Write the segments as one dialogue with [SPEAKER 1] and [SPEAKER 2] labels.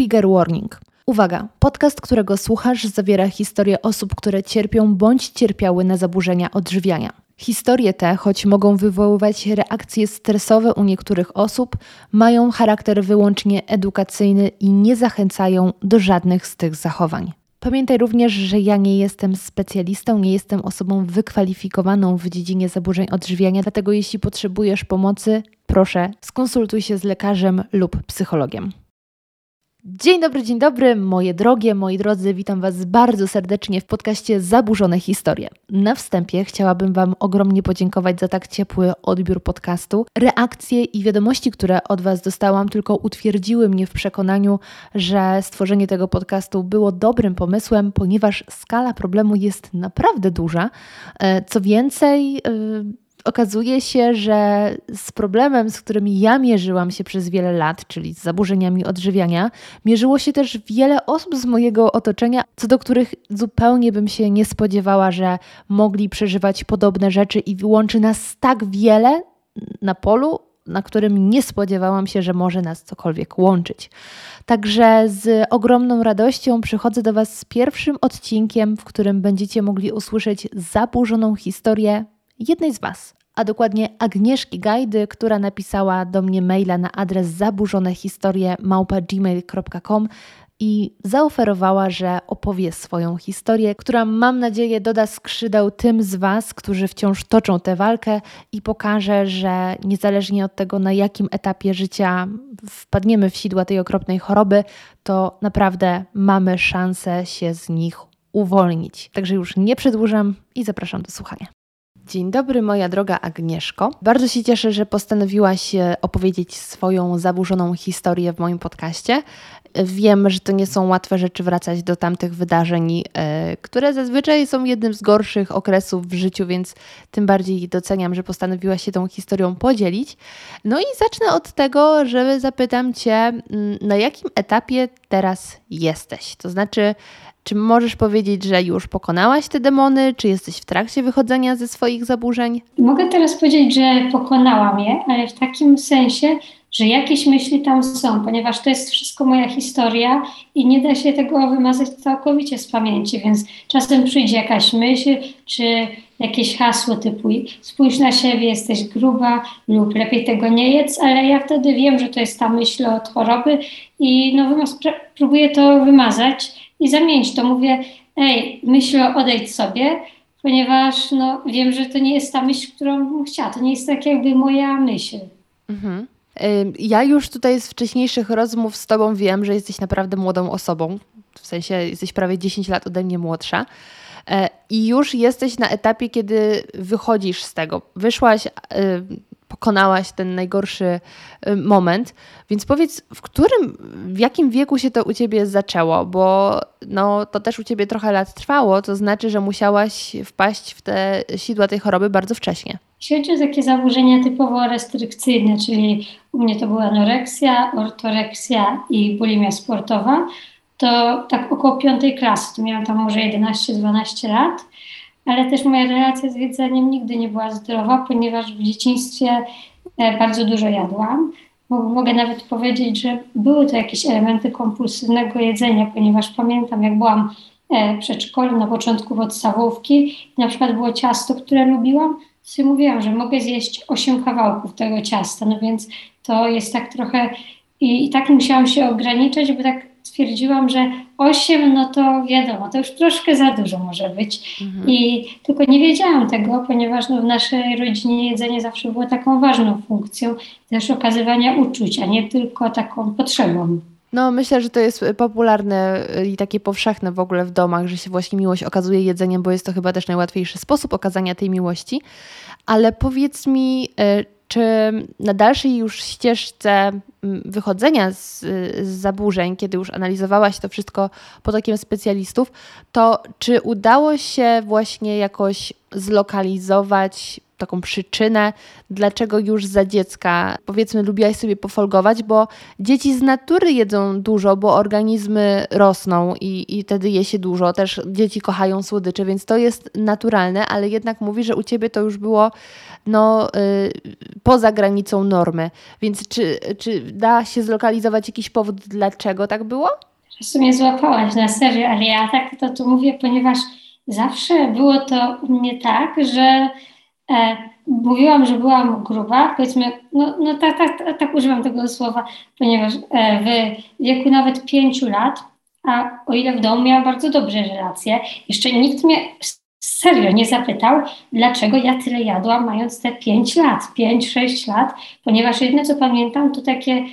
[SPEAKER 1] Trigger Warning. Uwaga, podcast, którego słuchasz, zawiera historie osób, które cierpią bądź cierpiały na zaburzenia odżywiania. Historie te, choć mogą wywoływać reakcje stresowe u niektórych osób, mają charakter wyłącznie edukacyjny i nie zachęcają do żadnych z tych zachowań. Pamiętaj również, że ja nie jestem specjalistą, nie jestem osobą wykwalifikowaną w dziedzinie zaburzeń odżywiania, dlatego jeśli potrzebujesz pomocy, proszę skonsultuj się z lekarzem lub psychologiem. Dzień dobry, dzień dobry, moje drogie, moi drodzy, witam Was bardzo serdecznie w podcaście Zaburzone Historie. Na wstępie chciałabym Wam ogromnie podziękować za tak ciepły odbiór podcastu. Reakcje i wiadomości, które od Was dostałam, tylko utwierdziły mnie w przekonaniu, że stworzenie tego podcastu było dobrym pomysłem, ponieważ skala problemu jest naprawdę duża. E, co więcej, e, okazuje się, że z problemem, z którym ja mierzyłam się przez wiele lat, czyli z zaburzeniami odżywiania, mierzyło się też wiele osób z mojego otoczenia, co do których zupełnie bym się nie spodziewała, że mogli przeżywać podobne rzeczy i łączy nas tak wiele na polu, na którym nie spodziewałam się, że może nas cokolwiek łączyć. Także z ogromną radością przychodzę do Was z pierwszym odcinkiem, w którym będziecie mogli usłyszeć zaburzoną historię jednej z Was, a dokładnie Agnieszki Gajdy, która napisała do mnie maila na adres zaburzonehistorie.gmail.com i zaoferowała, że opowie swoją historię, która mam nadzieję doda skrzydeł tym z Was, którzy wciąż toczą tę walkę i pokaże, że niezależnie od tego, na jakim etapie życia wpadniemy w sidła tej okropnej choroby, to naprawdę mamy szansę się z nich uwolnić. Także już nie przedłużam i zapraszam do słuchania. Dzień dobry, moja droga Agnieszko. Bardzo się cieszę, że postanowiłaś e, opowiedzieć swoją zaburzoną historię w moim podcaście. Wiem, że to nie są łatwe rzeczy wracać do tamtych wydarzeń, e, które zazwyczaj są jednym z gorszych okresów w życiu, więc tym bardziej doceniam, że postanowiłaś się tą historią podzielić. No i zacznę od tego, że zapytam Cię, mm, na jakim etapie teraz jesteś? To znaczy, czy możesz powiedzieć, że już pokonałaś te demony? Czy jesteś w trakcie wychodzenia ze swoich zaburzeń?
[SPEAKER 2] Mogę teraz powiedzieć, że pokonałam je, ale w takim sensie, że jakieś myśli tam są, ponieważ to jest wszystko moja historia i nie da się tego wymazać całkowicie z pamięci, więc czasem przyjdzie jakaś myśl, czy jakieś hasło typu spójrz na siebie, jesteś gruba lub lepiej tego nie jedz, ale ja wtedy wiem, że to jest ta myśl od choroby i no, próbuję to wymazać i zamienić to. Mówię, ej, myśl odejdź sobie, ponieważ no, wiem, że to nie jest ta myśl, którą bym chciała. To nie jest tak jakby moja myśl. Mhm.
[SPEAKER 1] Ja już tutaj z wcześniejszych rozmów z Tobą wiem, że jesteś naprawdę młodą osobą. W sensie jesteś prawie 10 lat ode mnie młodsza. E, I już jesteś na etapie, kiedy wychodzisz z tego. Wyszłaś pokonałaś ten najgorszy y, moment. Więc powiedz, w którym, w jakim wieku się to u ciebie zaczęło? Bo no, to też u ciebie trochę lat trwało, to znaczy, że musiałaś wpaść w te sidła tej choroby bardzo wcześnie.
[SPEAKER 2] O takie zaburzenia typowo restrykcyjne, czyli u mnie to była anoreksja, ortoreksja i bulimia sportowa, to tak około piątej klasy, to miałam tam może 11-12 lat ale też moja relacja z jedzeniem nigdy nie była zdrowa, ponieważ w dzieciństwie e, bardzo dużo jadłam. Mogę nawet powiedzieć, że były to jakieś elementy kompulsywnego jedzenia, ponieważ pamiętam, jak byłam e, w przedszkolu, na początku podstawówki, na przykład było ciasto, które lubiłam, sobie mówiłam, że mogę zjeść 8 kawałków tego ciasta, no więc to jest tak trochę i, i tak musiałam się ograniczać, bo tak stwierdziłam, że 8, no to wiadomo, to już troszkę za dużo może być. Mhm. I tylko nie wiedziałam tego, ponieważ no, w naszej rodzinie jedzenie zawsze było taką ważną funkcją też okazywania uczucia, nie tylko taką potrzebą.
[SPEAKER 1] No, myślę, że to jest popularne i takie powszechne w ogóle w domach, że się właśnie miłość okazuje jedzeniem, bo jest to chyba też najłatwiejszy sposób okazania tej miłości. Ale powiedz mi, e, czy na dalszej już ścieżce wychodzenia z, z, zaburzeń, kiedy już analizowałaś to wszystko pod okiem specjalistów, to czy udało się właśnie jakoś zlokalizować taką przyczynę, dlaczego już za dziecka, powiedzmy, lubiłaś sobie pofolgować, bo dzieci z natury jedzą dużo, bo organizmy rosną i, i wtedy je się dużo. Też dzieci kochają słodycze, więc to jest naturalne, ale jednak mówi, że u ciebie to już było no, y, poza granicą normy. Więc czy, czy da się zlokalizować jakiś powód, dlaczego tak było?
[SPEAKER 2] W sumie złapałaś na serio, ale ja tak to tu mówię, ponieważ zawsze było to u mnie tak, że e, mówiłam, że byłam gruba, powiedzmy, no, no tak, tak, tak, używam tego słowa, ponieważ e, w wieku nawet pięciu lat, a o ile w domu miałam bardzo dobre relacje, jeszcze nikt mnie serio nie zapytał, dlaczego ja tyle jadłam, mając te 5 lat, 5-6 lat, ponieważ jedno co pamiętam to takie,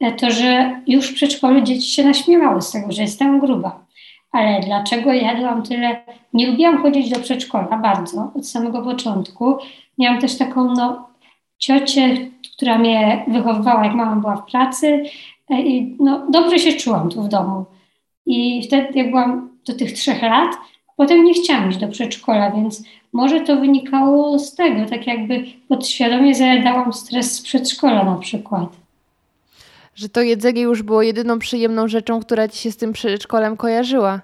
[SPEAKER 2] e, to że już w przedszkolu dzieci się naśmiewały z tego, że jestem gruba. Ale dlaczego jadłam tyle? Nie lubiłam chodzić do przedszkola bardzo, od samego początku. Miałam też taką no, ciocię, która mnie wychowywała, jak mama była w pracy e, i no, dobrze się czułam tu w domu. I wtedy, jak byłam do tych trzech lat, Potem nie chciałam iść do przedszkola, więc może to wynikało z tego, tak jakby podświadomie zajadałam stres z przedszkola na przykład.
[SPEAKER 1] Że to jedzenie już było jedyną przyjemną rzeczą, która ci się z tym przedszkolem kojarzyła.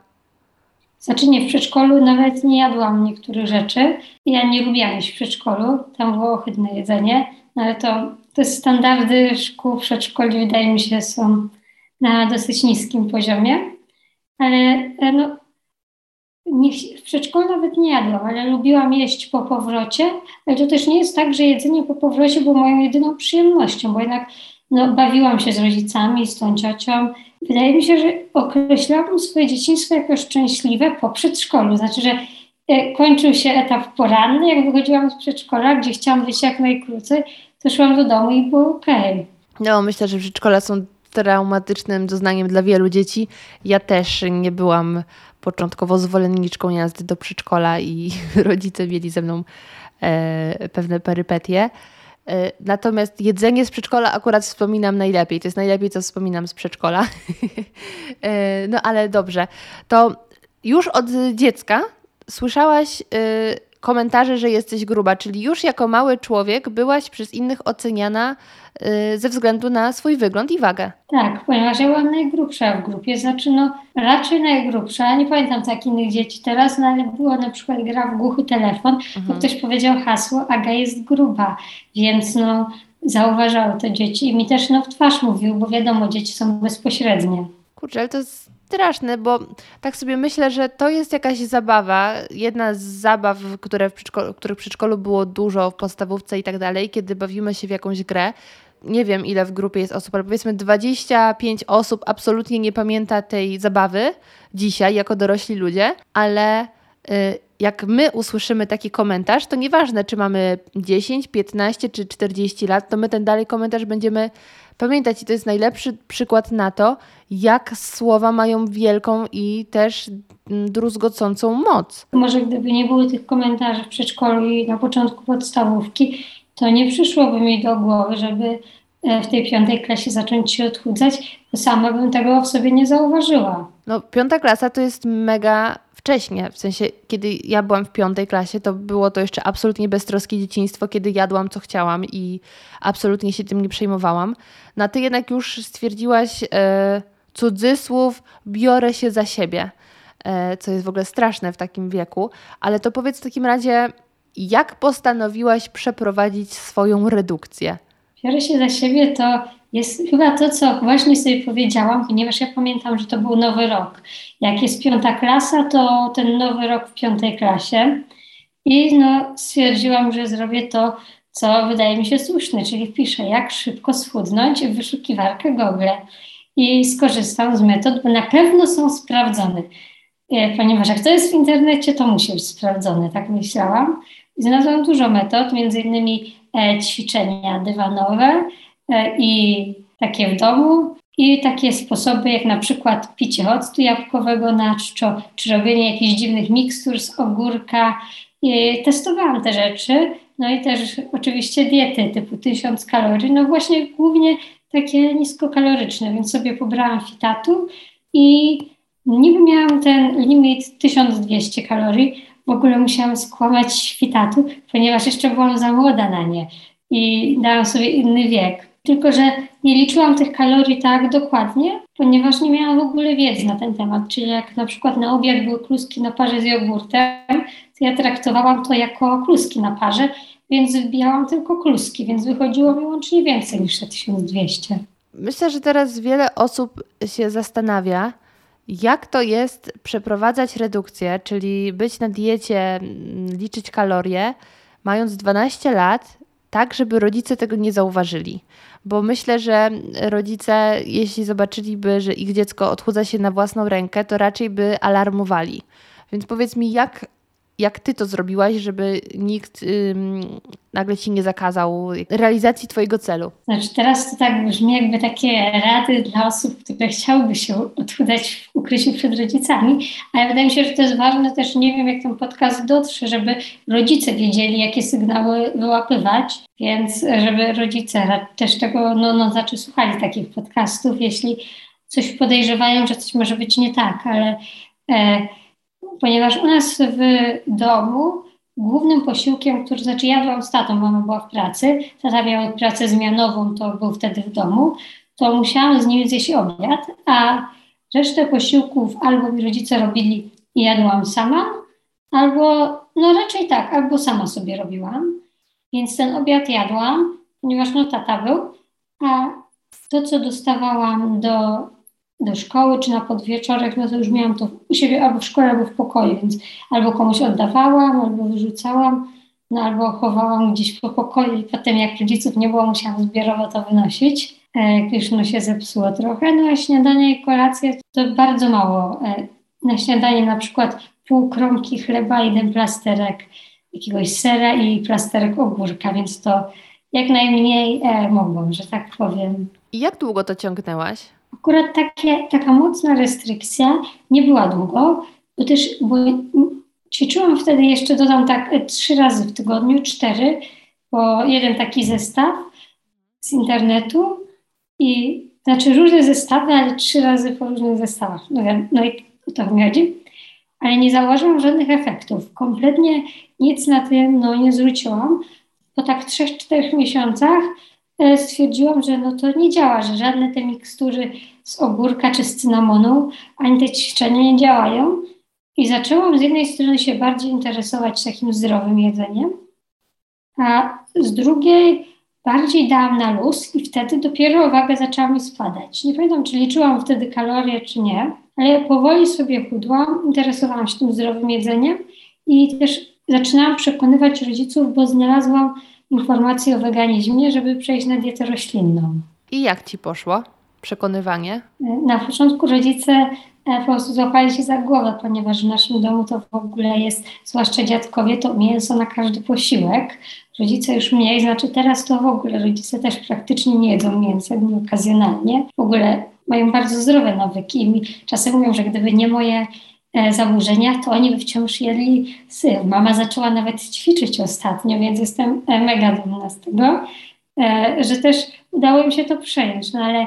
[SPEAKER 2] Znaczy nie, w przedszkolu nawet nie jadłam niektórych rzeczy. Ja nie lubiłam iść w przedszkolu, tam było ohydne jedzenie, no ale to te standardy szkół, przedszkoli wydaje mi się są na dosyć niskim poziomie. Ale e, no, nie, w przedszkolu nawet nie jadłam, ale lubiłam jeść po powrocie, ale to też nie jest tak, że jedzenie po powrocie było moją jedyną przyjemnością, bo jednak no, bawiłam się z rodzicami, z tą ciocią. Wydaje mi się, że określałabym swoje dzieciństwo jako szczęśliwe po przedszkolu. Znaczy, że e, kończył się etap poranny, jak wychodziłam z przedszkola, gdzie chciałam być jak najkrócej, to szłam do domu i było ok.
[SPEAKER 1] No, myślę, że przedszkola są traumatycznym doznaniem dla wielu dzieci. Ja też nie byłam początkowo zwolenniczką jazdy do przedszkola i rodzice mieli ze mną e, pewne perypetie. E, natomiast jedzenie z przedszkola akurat wspominam najlepiej. To jest najlepiej, co wspominam z przedszkola. e, no ale dobrze. To już od dziecka słyszałaś komentarze, że jesteś gruba, czyli już jako mały człowiek byłaś przez innych oceniana Y, ze względu na swój wygląd i wagę.
[SPEAKER 2] Tak, ponieważ ja byłam najgrubsza w grupie, znaczy no raczej najgrubsza, nie pamiętam tak innych dzieci teraz, no ale było na przykład gra w głuchy telefon, mhm. to ktoś powiedział hasło, Aga jest gruba, więc no zauważały to dzieci i mi też no w twarz mówił, bo wiadomo, dzieci są bezpośrednie.
[SPEAKER 1] Kurczę, ale to jest straszne, bo tak sobie myślę, że to jest jakaś zabawa, jedna z zabaw, które w przedszkolu, których w przedszkolu było dużo, w podstawówce i tak dalej, kiedy bawimy się w jakąś grę, nie wiem ile w grupie jest osób, ale powiedzmy 25 osób absolutnie nie pamięta tej zabawy dzisiaj jako dorośli ludzie, ale y, jak my usłyszymy taki komentarz, to nieważne czy mamy 10, 15 czy 40 lat, to my ten dalej komentarz będziemy pamiętać i to jest najlepszy przykład na to, jak słowa mają wielką i też druzgocącą moc.
[SPEAKER 2] Może gdyby nie było tych komentarzy w przedszkolu i na początku podstawówki, to nie przyszłoby mi do głowy, żeby e, w tej piątej klasie zacząć się odchudzać, bo sama bym tego w sobie nie zauważyła.
[SPEAKER 1] No, piąta klasa to jest mega wcześnie, w sensie kiedy ja byłam w piątej klasie, to było to jeszcze absolutnie beztroskie dzieciństwo, kiedy jadłam co chciałam i absolutnie się tym nie przejmowałam. No a ty jednak już stwierdziłaś e, cudzysłów, biorę się za siebie, e, co jest w ogóle straszne w takim wieku, ale to powiedz w takim razie, jak postanowiłaś przeprowadzić swoją redukcję?
[SPEAKER 2] Biorę się za siebie to jest chyba to, co właśnie sobie powiedziałam, ponieważ ja pamiętam, że to był nowy rok. Jak jest piąta klasa, to ten nowy rok w piątej klasie. I no, stwierdziłam, że zrobię to, co wydaje mi się słuszne, czyli wpiszę, jak szybko schudnąć w wyszukiwarkę Google. I skorzystam z metod, bo na pewno są sprawdzone. E, ponieważ jak to jest w internecie, to musi być sprawdzone, tak myślałam. I znalazłam dużo metod, między innymi e, ćwiczenia dywanowe i takie w domu, i takie sposoby jak na przykład picie octu jabłkowego na czczo, czy robienie jakichś dziwnych mikstur z ogórka. I testowałam te rzeczy, no i też oczywiście diety typu 1000 kalorii, no właśnie głównie takie niskokaloryczne, więc sobie pobrałam fitatu i niby miałam ten limit 1200 kalorii, w ogóle musiałam skłamać świtatu, ponieważ jeszcze byłam za młoda na nie i dałam sobie inny wiek. Tylko, że nie liczyłam tych kalorii tak dokładnie, ponieważ nie miałam w ogóle wiedzy na ten temat. Czyli jak na przykład na obiad były kluski na parze z jogurtem, to ja traktowałam to jako kluski na parze, więc wbijałam tylko kluski, więc wychodziło mi łącznie więcej niż te 1200.
[SPEAKER 1] Myślę, że teraz wiele osób się zastanawia, jak to jest przeprowadzać redukcję, czyli być na diecie, liczyć kalorie, mając 12 lat, tak, żeby rodzice tego nie zauważyli. Bo myślę, że rodzice, jeśli zobaczyliby, że ich dziecko odchudza się na własną rękę, to raczej by alarmowali. Więc powiedz mi, jak jak ty to zrobiłaś, żeby nikt ym, nagle ci nie zakazał realizacji twojego celu?
[SPEAKER 2] Znaczy teraz to tak brzmi jakby takie rady dla osób, które chciałyby się odchudzać w ukryciu przed rodzicami, ale wydaje mi się, że to jest ważne też, nie wiem jak ten podcast dotrze, żeby rodzice wiedzieli, jakie sygnały wyłapywać, więc żeby rodzice też tego, no, no znaczy słuchali takich podcastów, jeśli coś podejrzewają, że coś może być nie tak, ale e, ponieważ u nas w domu głównym posiłkiem, który znaczy jadłam z tatą, mama była w pracy, tata miał pracę zmianową, to był wtedy w domu, to musiałam z nim zjeść obiad, a resztę posiłków albo mi rodzice robili i jadłam sama, albo, no raczej tak, albo sama sobie robiłam. Więc ten obiad jadłam, ponieważ no tata był, a to, co dostawałam do do szkoły czy na podwieczorek, no to już miałam to u siebie albo w szkole, albo w pokoju, więc albo komuś oddawałam, albo wyrzucałam, no albo chowałam gdzieś po pokoju i potem jak rodziców nie było, musiałam zbiorowo to wynosić, e, jak już no się zepsuło trochę. No a śniadanie i kolację to bardzo mało. E, na śniadanie na przykład pół kromki chleba, jeden plasterek jakiegoś sera i plasterek ogórka, więc to jak najmniej e, mogłam, że tak powiem.
[SPEAKER 1] I jak długo to ciągnęłaś?
[SPEAKER 2] Akurat takie, taka mocna restrykcja nie była długo, bo też bo ćwiczyłam wtedy jeszcze, dodam tak, trzy razy w tygodniu, cztery, bo jeden taki zestaw z internetu i znaczy różne zestawy, ale trzy razy po różnych zestawach. No, no i to mi chodzi. Ale nie zauważyłam żadnych efektów. Kompletnie nic na tym no, nie zwróciłam. Po tak trzech, czterech miesiącach stwierdziłam, że no to nie działa, że żadne te mikstury z ogórka czy z cynamonu, ani te ćwiczenia nie działają. I zaczęłam z jednej strony się bardziej interesować takim zdrowym jedzeniem, a z drugiej bardziej dałam na luz i wtedy dopiero waga zaczęła mi spadać. Nie pamiętam, czy liczyłam wtedy kalorie, czy nie, ale powoli sobie chudłam, interesowałam się tym zdrowym jedzeniem i też zaczynałam przekonywać rodziców, bo znalazłam informacje o weganizmie, żeby przejść na dietę roślinną.
[SPEAKER 1] I jak ci poszło przekonywanie?
[SPEAKER 2] Na początku rodzice e, po prostu złapali się za głowę, ponieważ w naszym domu to w ogóle jest, zwłaszcza dziadkowie, to mięso na każdy posiłek. Rodzice już mniej, znaczy teraz to w ogóle rodzice też praktycznie nie jedzą mięsa, nie okazjonalnie. W ogóle mają bardzo zdrowe nawyki i czasem mówią, że gdyby nie moje E, zaburzenia, to oni by wciąż jedli syr. Mama zaczęła nawet ćwiczyć ostatnio, więc jestem e, mega dumna z tego, e, że też udało im się to przejąć. No ale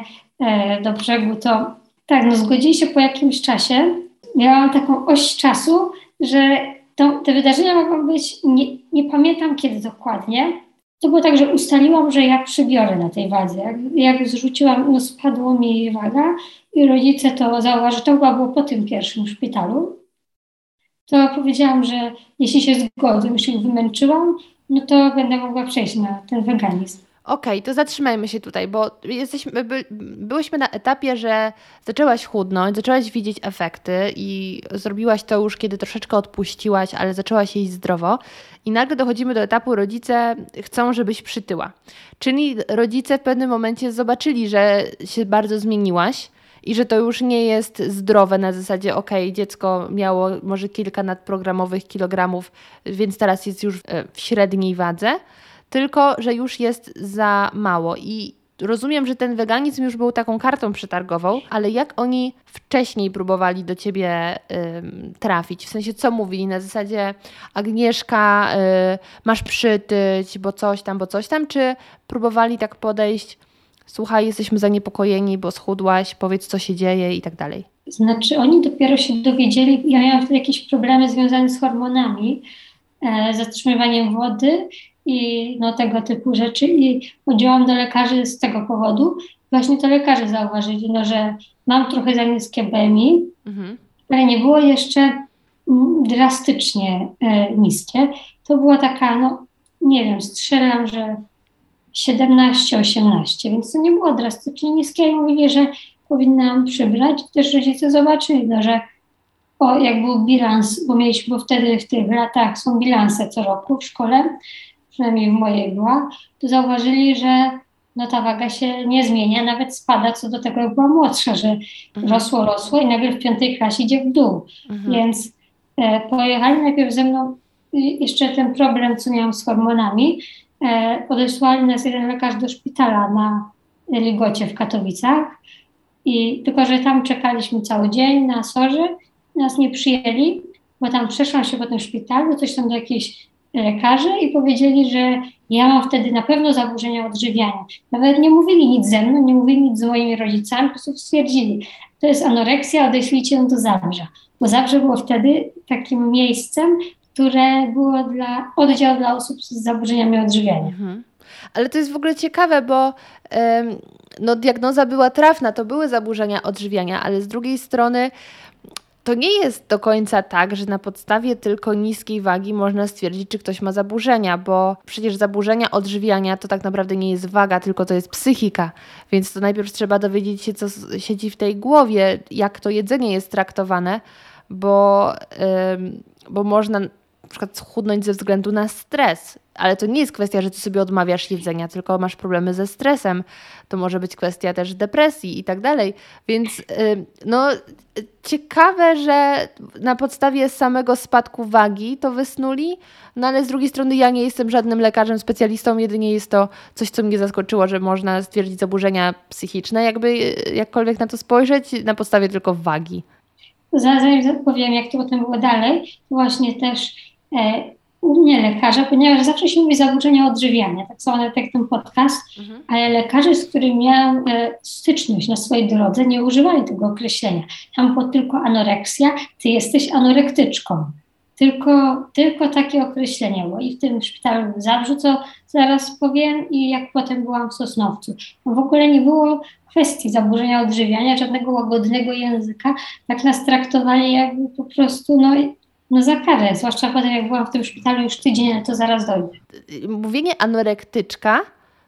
[SPEAKER 2] do brzegu to tak, no zgodzili się po jakimś czasie. Miałam taką oś czasu, że to, te wydarzenia mogą być, nie, nie pamiętam kiedy dokładnie, to było tak, że ustaliłam, że ja przybiorę na tej wadze. Jak, jak zrzuciłam, no spadło mi waga i rodzice to zauważyli, to chyba było po tym pierwszym szpitalu, to powiedziałam, że jeśli się zgodzę, już ich wymęczyłam, no to będę mogła przejść na ten weganizm.
[SPEAKER 1] Okej, okay, to zatrzymajmy się tutaj, bo jesteśmy, by, byłyśmy na etapie, że zaczęłaś chudnąć, zaczęłaś widzieć efekty i zrobiłaś to już, kiedy troszeczkę odpuściłaś, ale zaczęłaś jeść zdrowo. I nagle dochodzimy do etapu, rodzice chcą, żebyś przytyła. Czyli rodzice w pewnym momencie zobaczyli, że się bardzo zmieniłaś i że to już nie jest zdrowe na zasadzie, ok, dziecko miało może kilka nadprogramowych kilogramów, więc teraz jest już w średniej wadze tylko że już jest za mało. I rozumiem, że ten weganizm już był taką kartą przetargową, ale jak oni wcześniej próbowali do ciebie y, trafić? W sensie, co mówili na zasadzie Agnieszka, y, masz przytyć, bo coś tam, bo coś tam, czy próbowali tak podejść, słuchaj, jesteśmy zaniepokojeni, bo schudłaś, powiedz, co się dzieje i tak dalej?
[SPEAKER 2] Znaczy, oni dopiero się dowiedzieli, ja miałam jakieś problemy związane z hormonami, e, zatrzymywaniem wody i no, tego typu rzeczy. I chodziłam do lekarzy z tego powodu. Właśnie to lekarze zauważyli, no, że mam trochę za niskie BMI, mhm. ale nie było jeszcze mm, drastycznie e, niskie. To była taka, no nie wiem, strzelam, że 17-18, więc to nie było drastycznie niskie. I mówili, że powinnam przybrać. Też rodzice zobaczyli, no, że o, jak był bilans, bo mieliśmy, bo wtedy w tych latach są bilanse co roku w szkole, przynajmniej w mojej była, to zauważyli, że no ta waga się nie zmienia, nawet spada co do tego, jak była młodsza, że mhm. rosło, rosło i nagle w piątej klasie idzie w dół. Mhm. Więc e, pojechali najpierw ze mną, jeszcze ten problem, co miałam z hormonami, e, podesłali nas jeden lekarz do szpitala na Ligocie w Katowicach, i tylko, że tam czekaliśmy cały dzień na sorze, nas nie przyjęli, bo tam przeszłam się po tym szpitalu, coś tam do jakiejś lekarzy i powiedzieli, że ja mam wtedy na pewno zaburzenia odżywiania. Nawet nie mówili nic ze mną, nie mówili nic z moimi rodzicami, po prostu stwierdzili, to jest anoreksja, odeślijcie ją do Zabrza. Bo Zabrze było wtedy takim miejscem, które było dla, oddział dla osób z zaburzeniami odżywiania. Mhm.
[SPEAKER 1] Ale to jest w ogóle ciekawe, bo ym, no, diagnoza była trafna, to były zaburzenia odżywiania, ale z drugiej strony to nie jest do końca tak, że na podstawie tylko niskiej wagi można stwierdzić, czy ktoś ma zaburzenia, bo przecież zaburzenia odżywiania to tak naprawdę nie jest waga, tylko to jest psychika. Więc to najpierw trzeba dowiedzieć się, co siedzi w tej głowie, jak to jedzenie jest traktowane, bo, yy, bo można na przykład schudnąć ze względu na stres. Ale to nie jest kwestia, że ty sobie odmawiasz jedzenia, tylko masz problemy ze stresem. To może być kwestia też depresji i tak dalej. Więc no, ciekawe, że na podstawie samego spadku wagi to wysnuli, no ale z drugiej strony ja nie jestem żadnym lekarzem, specjalistą, jedynie jest to coś, co mnie zaskoczyło, że można stwierdzić zaburzenia psychiczne, jakby y, jakkolwiek na to spojrzeć, na podstawie tylko wagi.
[SPEAKER 2] Zanim powiem, jak to potem było dalej, właśnie też E, u mnie lekarza, ponieważ zawsze się mówi zaburzenia odżywiania, tak samo jak ten podcast, mhm. ale lekarze, z którymi miałam e, styczność na swojej drodze, nie używali tego określenia. Tam było tylko anoreksja, ty jesteś anorektyczką. Tylko, tylko takie określenie było. I w tym szpitalu w Zabrzu, co zaraz powiem, i jak potem byłam w Sosnowcu. w ogóle nie było kwestii zaburzenia odżywiania, żadnego łagodnego języka. Tak nas traktowali jakby po prostu, no no za karę, zwłaszcza potem jak byłam w tym szpitalu już tydzień, ale to zaraz dojdzie.
[SPEAKER 1] Mówienie anorektyczka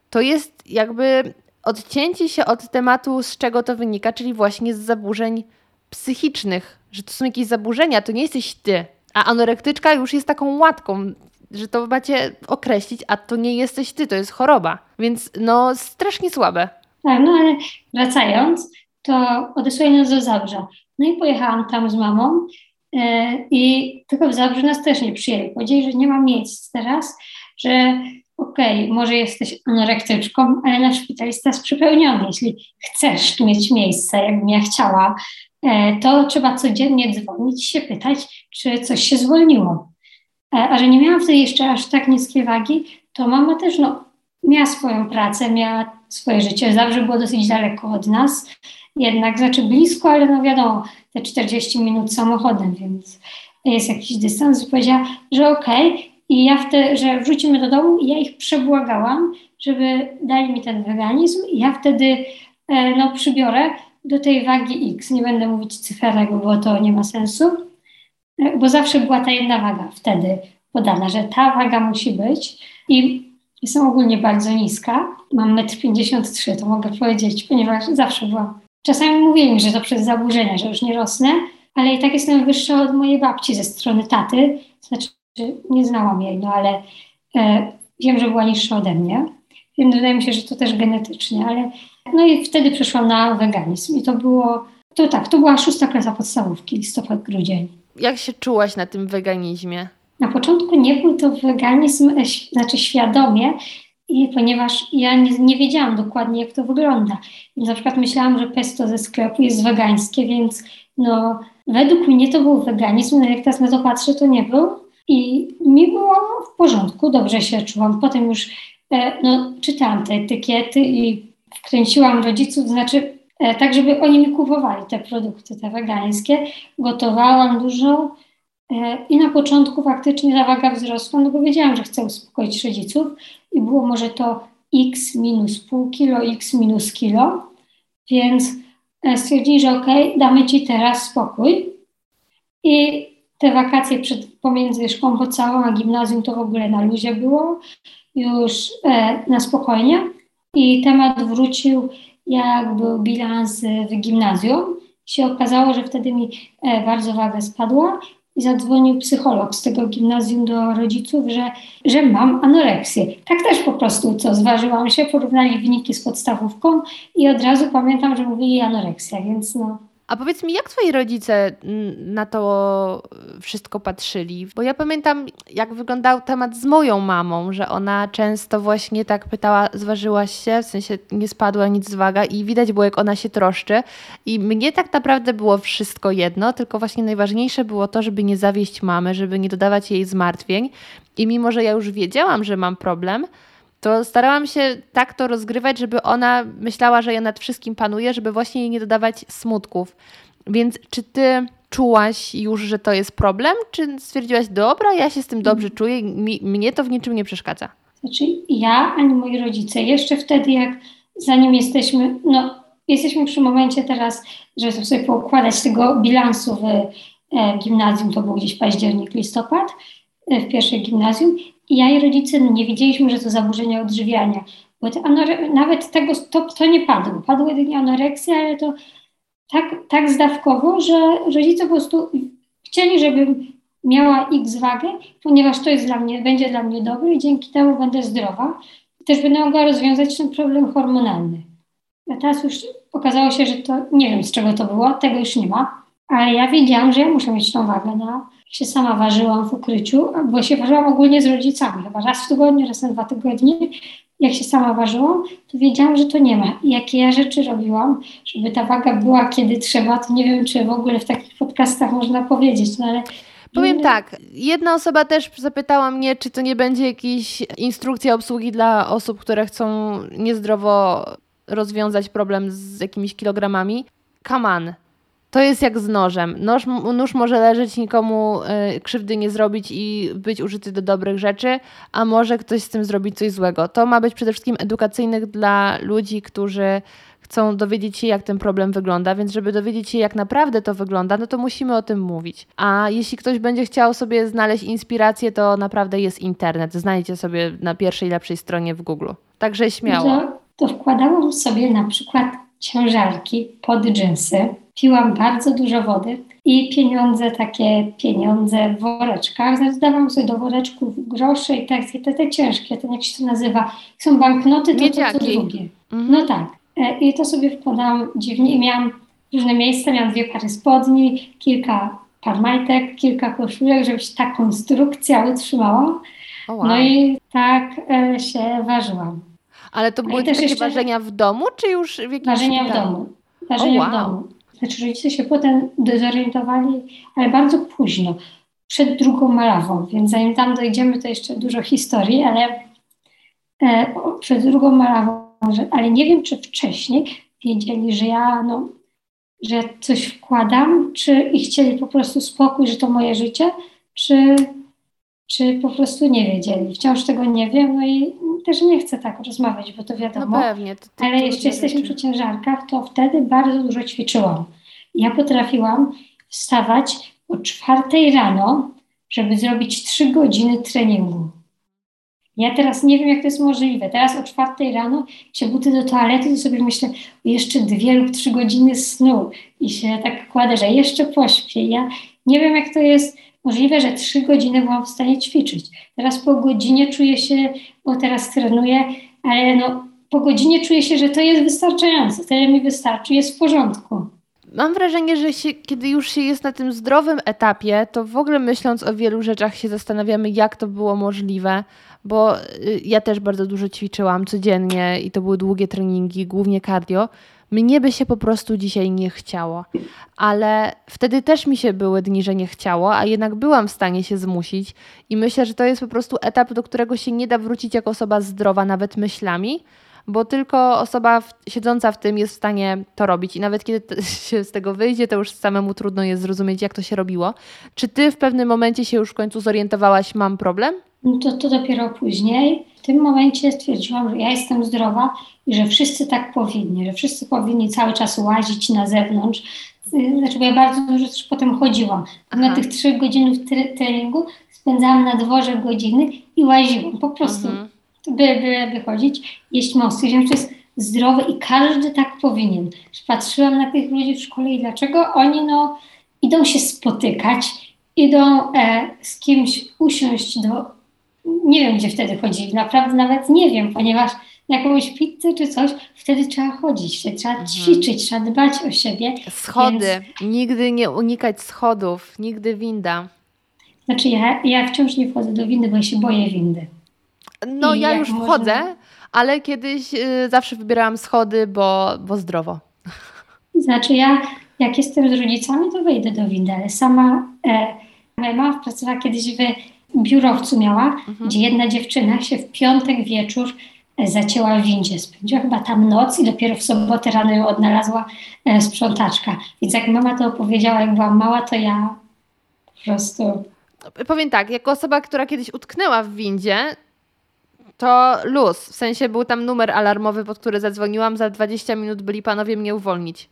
[SPEAKER 1] to jest jakby odcięcie się od tematu, z czego to wynika, czyli właśnie z zaburzeń psychicznych, że to są jakieś zaburzenia, to nie jesteś ty. A anorektyczka już jest taką łatką, że to macie określić, a to nie jesteś ty, to jest choroba. Więc no strasznie słabe.
[SPEAKER 2] Tak, no ale wracając, to odesłali nas do Zabrza. No i pojechałam tam z mamą I tylko w Zabrzu nas też nie przyjęli. Powiedzieli, że nie ma miejsc teraz, że okej, okay, może jesteś anorektyczką, ale nasz szpital jest teraz przypełniony. Jeśli chcesz mieć miejsce, jakbym ja chciała, e, to trzeba codziennie dzwonić się pytać, czy coś się zwolniło. E, a że nie miałam wtedy jeszcze aż tak niskiej wagi, to mama też no, miała swoją pracę, miała swoje życie. Zawsze było dosyć daleko od nas, jednak, znaczy blisko, ale no wiadomo, te 40 minut samochodem, więc jest jakiś dystans. Powiedziała, że okej. Okay. I ja wtedy, że wrzucimy do domu i ja ich przebłagałam, żeby dali mi ten weganizm i ja wtedy e, no, przybiorę do tej wagi X. Nie będę mówić cyferek, bo to nie ma sensu, e, bo zawsze była ta jedna waga wtedy podana, że ta waga musi być i jestem ogólnie bardzo niska. Mam 1,53 m, to mogę powiedzieć, ponieważ zawsze byłam Czasami mówię mi, że to przez zaburzenia, że już nie rosnę, ale i tak jestem wyższa od mojej babci ze strony taty. Znaczy, nie znałam jej, no ale e, wiem, że była niższa ode mnie. Więc wydaje mi się, że to też genetycznie, ale no i wtedy przeszłam na weganizm i to było, to tak, to była szósta klasa podstawówki, listopad, grudzień.
[SPEAKER 1] Jak się czułaś na tym weganizmie?
[SPEAKER 2] Na początku nie był to weganizm, e, znaczy świadomie, i ponieważ ja nie, nie, wiedziałam dokładnie, jak to wygląda. Na przykład myślałam, że pesto ze sklepu jest wegańskie, więc no, według mnie to był weganizm, no jak teraz na to patrzę, to nie był. I mi było w porządku, dobrze się czułam. Potem już e, no, czytałam te etykiety i wkręciłam rodziców, znaczy e, tak żeby oni mi kupowali te produkty, te wegańskie. Gotowałam dużo i na początku faktycznie ta waga wzrosła, no bo wiedziałam, że chcę uspokoić rodziców i było może to x minus pół kilo, x minus kilo, więc e, stwierdzili, że ok, damy Ci teraz spokój. I te wakacje przed, pomiędzy szkołą podstawową a gimnazjum to w ogóle na luzie było, już e, na spokojnie. I temat wrócił, jak był bilans w gimnazjum. Się okazało, że wtedy mi e, bardzo waga spadła i zadzwonił psycholog z tego gimnazjum do rodziców, że, że mam anoreksję. Tak też po prostu, co zważyłam się, porównali wyniki z podstawówką i od razu pamiętam, że mówili anoreksja, więc no
[SPEAKER 1] a powiedz mi, jak twoi rodzice na to wszystko patrzyli? Bo ja pamiętam, jak wyglądał temat z moją mamą, że ona często właśnie tak pytała, zważyłaś się, w sensie nie spadła nic z waga i widać było, jak ona się troszczy. I mnie tak naprawdę było wszystko jedno, tylko właśnie najważniejsze było to, żeby nie zawieść mamy, żeby nie dodawać jej zmartwień. I mimo, że ja już wiedziałam, że mam problem, to starałam się tak to rozgrywać, żeby ona myślała, że ja nad wszystkim panuję, żeby właśnie jej nie dodawać smutków. Więc czy ty czułaś już, że to jest problem, czy stwierdziłaś, dobra, ja się z tym dobrze czuję, mi, mnie to w niczym nie przeszkadza?
[SPEAKER 2] Znaczy ja ani moi rodzice, jeszcze wtedy jak zanim jesteśmy, no jesteśmy przy momencie teraz, żeby sobie poukładać tego bilansu w e, gimnazjum, to był gdzieś październik, listopad, e, w pierwszej gimnazjum i ja i rodzice no, nie wiedzieliśmy, że to zaburzenia odżywiania. Bo nawet tego to, to nie padło. Padło jedynie anoreksja, ale to tak, tak zdawkowo, że rodzice po prostu chcieli, żebym miała x wagę, ponieważ to jest dla mnie, będzie dla mnie dobre i dzięki temu będę zdrowa. I też będę mogła rozwiązać ten problem hormonalny. A teraz już okazało się, że to nie wiem z czego to było, tego już nie ma, ale ja wiedziałam, że ja muszę mieć tą wagę na się sama ważyłam w ukryciu, bo się ważyłam ogólnie z rodzicami, chyba raz w tygodniu, raz na dwa tygodnie. Jak się sama ważyłam, to wiedziałam, że to nie ma. I jakie ja rzeczy robiłam, żeby ta waga była kiedy trzeba, to nie wiem, czy w ogóle w takich podcastach można powiedzieć, no ale
[SPEAKER 1] Powiem tak, jedna osoba też zapytała mnie, czy to nie będzie jakaś instrukcja obsługi dla osób, które chcą niezdrowo rozwiązać problem z jakimiś kilogramami. Kaman, to jest jak z nożem. Noż, nóż może leżeć, nikomu y, krzywdy nie zrobić i być użyty do dobrych rzeczy, a może ktoś z tym zrobić coś złego. To ma być przede wszystkim edukacyjnych dla ludzi, którzy chcą dowiedzieć się, jak ten problem wygląda, więc żeby dowiedzieć się, jak naprawdę to wygląda, no to musimy o tym mówić. A jeśli ktoś będzie chciał sobie znaleźć inspirację, to naprawdę jest internet. Znajdziecie sobie na pierwszej lepszej stronie w Google. Także śmiało.
[SPEAKER 2] To, wkładałam sobie na przykład ciężarki pod dżinsy piłam bardzo dużo wody i pieniądze, takie pieniądze w woreczkach. Zdawałam sobie do woreczków grosze i tak, te, te ciężkie, ten jak się to nazywa, są banknoty, to, to co drugie. Mhm. No tak. E, I to sobie wkładałam dziwnie i miałam różne miejsca, miałam dwie pary spodni, kilka par majtek, kilka koszulek, żeby się ta konstrukcja utrzymała. Oh wow. No i tak e, się ważyłam.
[SPEAKER 1] Ale to były takie jeszcze... ważenia w domu, czy już w jakimś
[SPEAKER 2] Ważenia w domu. Ważenia oh, wow. w domu. Znaczy rodzice się potem dezorientowali, ale bardzo późno, przed drugą malawą, więc zanim tam dojdziemy, to jeszcze dużo historii, ale e, przed drugą malawą, że, ale nie wiem, czy wcześniej wiedzieli, że ja no, że coś wkładam, czy i chcieli po prostu spokój, że to moje życie, czy, czy po prostu nie wiedzieli. Wciąż tego nie wiem, no i też nie chcę tak rozmawiać, bo to wiadomo.
[SPEAKER 1] No pewnie. To,
[SPEAKER 2] to, ale jeszcze jesteśmy przy ciężarkach, to wtedy bardzo dużo ćwiczyłam. Ja potrafiłam wstawać o czwartej rano, żeby zrobić trzy godziny treningu. Ja teraz nie wiem, jak to jest możliwe. Teraz o czwartej rano się budzę do toalety, to sobie myślę, jeszcze dwie lub trzy godziny snu i się tak kładę, że jeszcze pośpię. Ja nie wiem, jak to jest możliwe, że trzy godziny byłam w stanie ćwiczyć. Teraz po godzinie czuję się, bo teraz trenuję, ale no, po godzinie czuję się, że to jest wystarczające. Tyle mi wystarczy, jest w porządku.
[SPEAKER 1] Mam wrażenie, że się, kiedy już się jest na tym zdrowym etapie, to w ogóle myśląc o wielu rzeczach się zastanawiamy, jak to było możliwe, bo y, ja też bardzo dużo ćwiczyłam codziennie i to były długie treningi, głównie cardio. Mnie by się po prostu dzisiaj nie chciało, ale wtedy też mi się były dni, że nie chciało, a jednak byłam w stanie się zmusić i myślę, że to jest po prostu etap, do którego się nie da wrócić jako osoba zdrowa, nawet myślami, bo tylko osoba w, siedząca w tym jest w stanie to robić. I nawet kiedy się z tego wyjdzie, to już samemu trudno jest zrozumieć, jak to się robiło. Czy ty w pewnym momencie się już w końcu zorientowałaś, mam problem?
[SPEAKER 2] No to, to dopiero później. W tym momencie stwierdziłam, że ja jestem zdrowa i że wszyscy tak powinni, że wszyscy powinni cały czas łazić na zewnątrz. Znaczy, bo ja bardzo dużo też potem chodziłam. Aha. Na tych trzech godzinach treningu spędzałam na dworze godziny i łaziłam. Po prostu, mhm. By, by, by chodzić, jeść mosty. Wiem, że to jest zdrowe i każdy tak powinien. Patrzyłam na tych ludzi w szkole i dlaczego oni no, idą się spotykać, idą e, z kimś usiąść do nie wiem, gdzie wtedy chodzili. Naprawdę nawet nie wiem, ponieważ na jakąś pizzę czy coś, wtedy trzeba chodzić, wtedy trzeba mhm. ćwiczyć, trzeba dbać o siebie.
[SPEAKER 1] Schody. Więc... Nigdy nie unikać schodów, nigdy winda.
[SPEAKER 2] Znaczy ja, ja wciąż nie wchodzę do windy, bo ja się boję windy.
[SPEAKER 1] No I ja już wchodzę, ale kiedyś y, zawsze wybierałam schody, bo, bo zdrowo.
[SPEAKER 2] Znaczy ja, jak jestem z rodzicami, to wejdę do windy, ale sama e, moja mama pracowała kiedyś w biurowcu miała, mhm. gdzie jedna dziewczyna się w piątek wieczór e, zacięła w windzie. Spędziła chyba tam noc i dopiero w sobotę rano ją odnalazła e, sprzątaczka. Więc jak mama to opowiedziała, jak byłam mała, to ja po prostu...
[SPEAKER 1] Powiem tak, jako osoba, która kiedyś utknęła w windzie, to luz. W sensie był tam numer alarmowy, pod który zadzwoniłam, za 20 minut byli panowie mnie uwolnić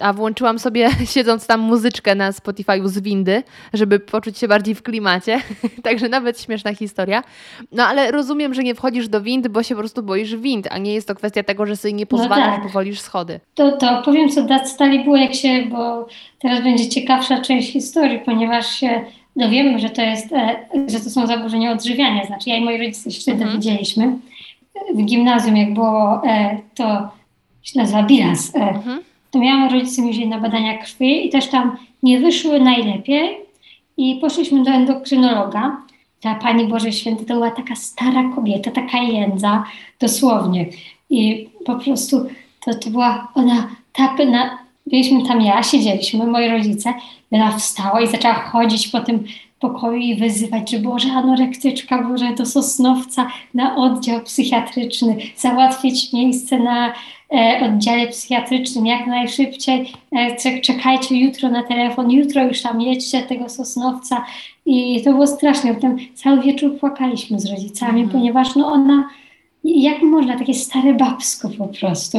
[SPEAKER 1] a włączyłam sobie, siedząc tam, muzyczkę na Spotify z windy, żeby poczuć się bardziej w klimacie. Także nawet śmieszna historia. No ale rozumiem, że nie wchodzisz do windy, bo się po prostu boisz wind, a nie jest to kwestia tego, że sobie nie no pozwalasz, no tak. bo wolisz schody.
[SPEAKER 2] To, to powiem, co stali było, jak się, bo teraz będzie ciekawsza część historii, ponieważ się dowiemy, że to jest, e, że to są zaburzenia odżywiania. Znaczy ja i moi rodzice się wtedy mhm. dowiedzieliśmy. W gimnazjum, jak było e, to się nazywa bilans. E, mhm to miałam rodzice mi na badania krwi i też tam nie wyszły najlepiej i poszliśmy do endokrynologa. Ta Pani Boże Święty to była taka stara kobieta, taka jędza, dosłownie. I po prostu to, to była ona tak, na, byliśmy tam ja, siedzieliśmy, moi rodzice, ona wstała i zaczęła chodzić po tym pokoju i wyzywać, że Boże anorektyczka, Boże do Sosnowca na oddział psychiatryczny, załatwić miejsce na e, oddziale psychiatrycznym jak najszybciej, e, czekajcie jutro na telefon, jutro już tam jedźcie tego Sosnowca i to było straszne. Potem cały wieczór płakaliśmy z rodzicami, mhm. ponieważ no ona, jak można, takie stare babsko po prostu.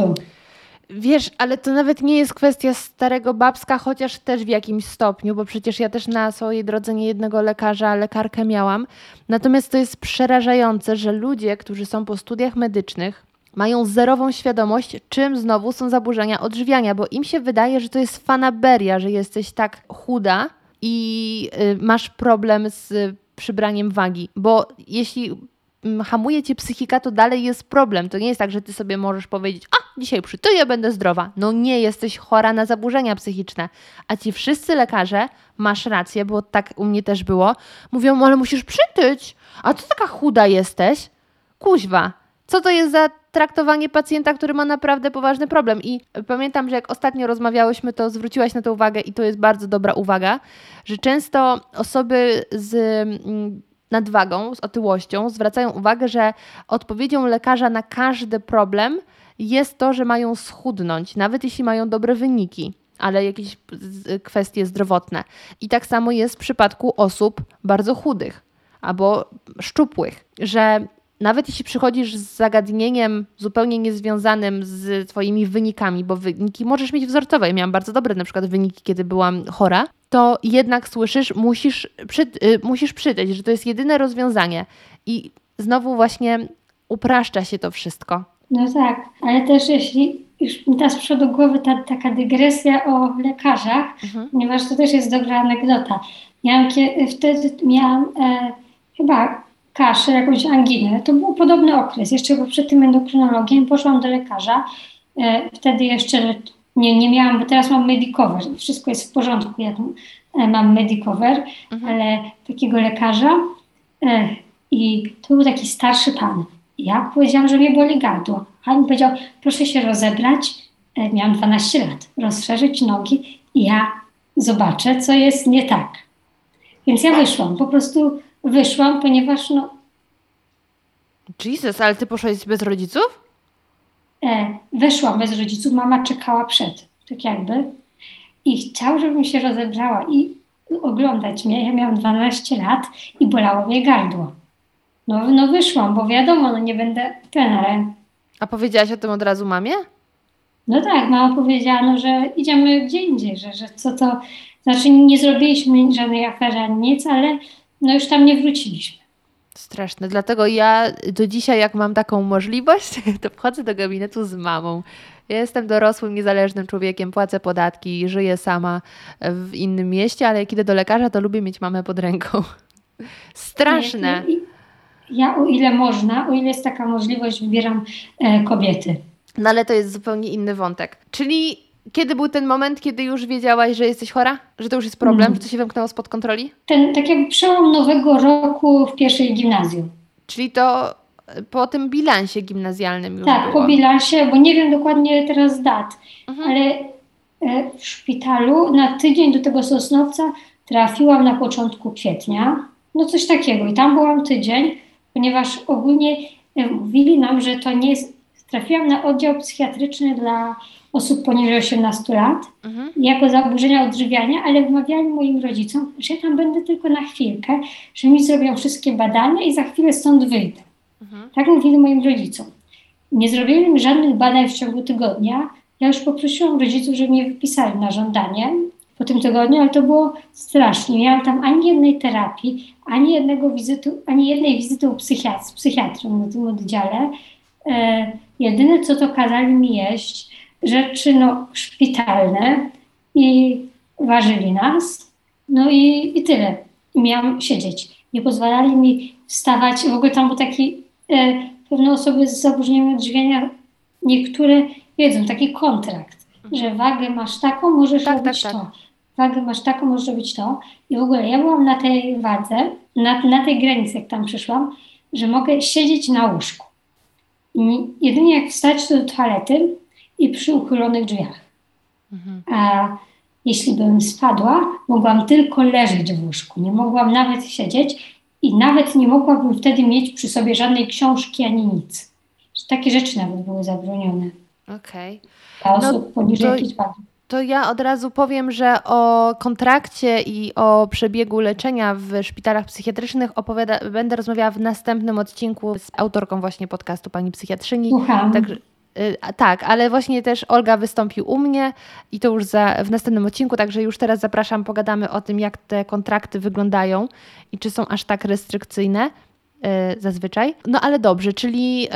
[SPEAKER 1] Wiesz, ale to nawet nie jest kwestia starego babska, chociaż też w jakimś stopniu, bo przecież ja też na swojej drodze nie jednego lekarza, lekarkę miałam. Natomiast to jest przerażające, że ludzie, którzy są po studiach medycznych, mają zerową świadomość, czym znowu są zaburzenia odżywiania, bo im się wydaje, że to jest fanaberia, że jesteś tak chuda i y, masz problem z przybraniem wagi. Bo jeśli hamuje cię psychika, to dalej jest problem. To nie jest tak, że ty sobie możesz powiedzieć, a dzisiaj przytyję, będę zdrowa. No nie, jesteś chora na zaburzenia psychiczne. A ci wszyscy lekarze, masz rację, bo tak u mnie też było, mówią, ale musisz przytyć. A co taka chuda jesteś? Kuźwa, co to jest za traktowanie pacjenta, który ma naprawdę poważny problem. I pamiętam, że jak ostatnio rozmawiałyśmy, to zwróciłaś na to uwagę i to jest bardzo dobra uwaga, że często osoby z nadwagą, z otyłością, zwracają uwagę, że odpowiedzią lekarza na każdy problem jest to, że mają schudnąć, nawet jeśli mają dobre wyniki, ale jakieś kwestie zdrowotne. I tak samo jest w przypadku osób bardzo chudych albo szczupłych, że nawet jeśli przychodzisz z zagadnieniem zupełnie niezwiązanym z Twoimi wynikami, bo wyniki możesz mieć wzorcowe. Ja miałam bardzo dobre na przykład wyniki, kiedy byłam chora, to jednak słyszysz, musisz, przy, y, musisz przytyć, że to jest jedyne rozwiązanie. I znowu właśnie upraszcza się to wszystko.
[SPEAKER 2] No tak, ale też jeśli już mi ta z przodu głowy ta, taka dygresja o lekarzach, mhm. ponieważ to też jest dobra anegdota. Miałam, wtedy miałam e, chyba kaszę, jakąś anginę. To był podobny okres. Jeszcze przed tym endokrynologiem poszłam do lekarza. E, wtedy jeszcze nie, nie miałam, bo teraz mam Medicover. Wszystko jest w porządku. Ja tam e, mam Medicover, mhm. ale takiego lekarza e, i to był taki starszy pan. Ja powiedziałam, że mnie boli gardło. A on powiedział, proszę się rozebrać. Miałam 12 lat. Rozszerzyć nogi i ja zobaczę, co jest nie tak. Więc ja wyszłam. Po prostu wyszłam, ponieważ no...
[SPEAKER 1] Jesus, ale ty poszłaś bez rodziców?
[SPEAKER 2] E, weszłam bez rodziców, mama czekała przed, tak jakby. I chciał, żebym się rozebrała i oglądać mnie. Ja miałam 12 lat i bolało mnie gardło. No, no wyszłam, bo wiadomo, no nie będę trenerem.
[SPEAKER 1] A powiedziałaś o tym od razu mamie?
[SPEAKER 2] No tak, mama powiedziała, no, że idziemy gdzie indziej, że, że co to, znaczy nie zrobiliśmy żadnej afery ani nic, ale no już tam nie wróciliśmy.
[SPEAKER 1] Straszne. Dlatego ja do dzisiaj, jak mam taką możliwość, to wchodzę do gabinetu z mamą. Ja jestem dorosłym, niezależnym człowiekiem, płacę podatki, żyję sama w innym mieście, ale jak idę do lekarza, to lubię mieć mamę pod ręką. Straszne.
[SPEAKER 2] Ja, o ile można, o ile jest taka możliwość, wybieram e, kobiety.
[SPEAKER 1] No ale to jest zupełnie inny wątek. Czyli kiedy był ten moment, kiedy już wiedziałaś, że jesteś chora? Że to już jest problem? Mm. Że to się wymknęło spod kontroli?
[SPEAKER 2] Ten tak jakby przełom nowego roku w pierwszej gimnazjum.
[SPEAKER 1] Czyli to po tym bilansie gimnazjalnym już
[SPEAKER 2] Tak,
[SPEAKER 1] było.
[SPEAKER 2] po bilansie, bo nie wiem dokładnie teraz dat, mhm. ale e, w szpitalu na tydzień do tego Sosnowca trafiłam na początku kwietnia. No coś takiego. I tam byłam tydzień, ponieważ ogólnie e, mówili nam, że to nie jest... Trafiłam na oddział psychiatryczny dla osób poniżej 18 lat mhm. jako zaburzenia odżywiania, ale wmawiali moim rodzicom, że ja tam będę tylko na chwilkę, że mi zrobią wszystkie badania i za chwilę stąd wyjdę. Mhm. Tak mówili moim rodzicom. Nie zrobili mi żadnych badań w ciągu tygodnia. Ja już poprosiłam rodziców, żeby mnie wypisali na żądanie po tym tygodniu, ale to było strasznie. Nie miałam tam ani jednej terapii, ani jednego wizytu, ani jednej wizyty u psychiatr, z psychiatrą na tym oddziale. E, jedyne, co to kazali mi jeść, rzeczy no, szpitalne i ważyli nas. No i, i tyle. I miałam siedzieć. Nie pozwalali mi wstawać. W ogóle tam był taki, e, pewne osoby z zaburzeniami odżywiania, niektóre wiedzą, taki kontrakt, mhm. że wagę masz taką, możesz tak, robić tak, to. Tak. Wagę masz taką, możesz robić to. I w ogóle ja byłam na tej wadze, na, na tej granicy, jak tam przyszłam, że mogę siedzieć na łóżku. I jedynie jak wstać do toalety, i przy uchylonych drzwiach. Mhm. A jeśli bym spadła, mogłam tylko leżeć w łóżku, nie mogłam nawet siedzieć i nawet nie mogłabym wtedy mieć przy sobie żadnej książki ani nic. Takie rzeczy nawet były zabronione.
[SPEAKER 1] Okej.
[SPEAKER 2] Okay. Dla osób no, poniżej to.
[SPEAKER 1] To ja od razu powiem, że o kontrakcie i o przebiegu leczenia w szpitalach psychiatrycznych opowiada, będę rozmawiała w następnym odcinku z autorką właśnie podcastu pani psychiatrzyni.
[SPEAKER 2] Słucham.
[SPEAKER 1] Także, Y, tak, ale właśnie też Olga wystąpi u mnie i to już za, w następnym odcinku, także już teraz zapraszam, pogadamy o tym, jak te kontrakty wyglądają i czy są aż tak restrykcyjne zazwyczaj. No ale dobrze, czyli,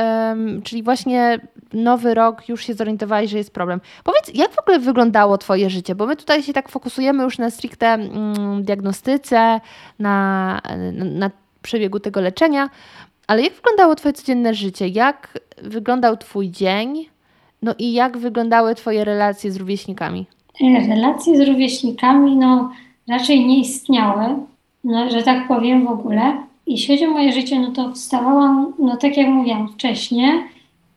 [SPEAKER 1] czyli właśnie nowy rok już się zorientowałeś, że jest problem. Powiedz, jak w ogóle wyglądało Twoje życie? Bo my tutaj się tak fokusujemy już na stricte mm, diagnostyce, na, na, na przebiegu tego leczenia, ale jak wyglądało Twoje codzienne życie? Jak wyglądał Twój dzień? No i jak wyglądały Twoje relacje z rówieśnikami?
[SPEAKER 2] E, relacje z rówieśnikami, no raczej nie istniały, no, że tak powiem w ogóle. Jeśli chodzi o moje życie, no to wstawałam, no tak jak mówiłam wcześniej,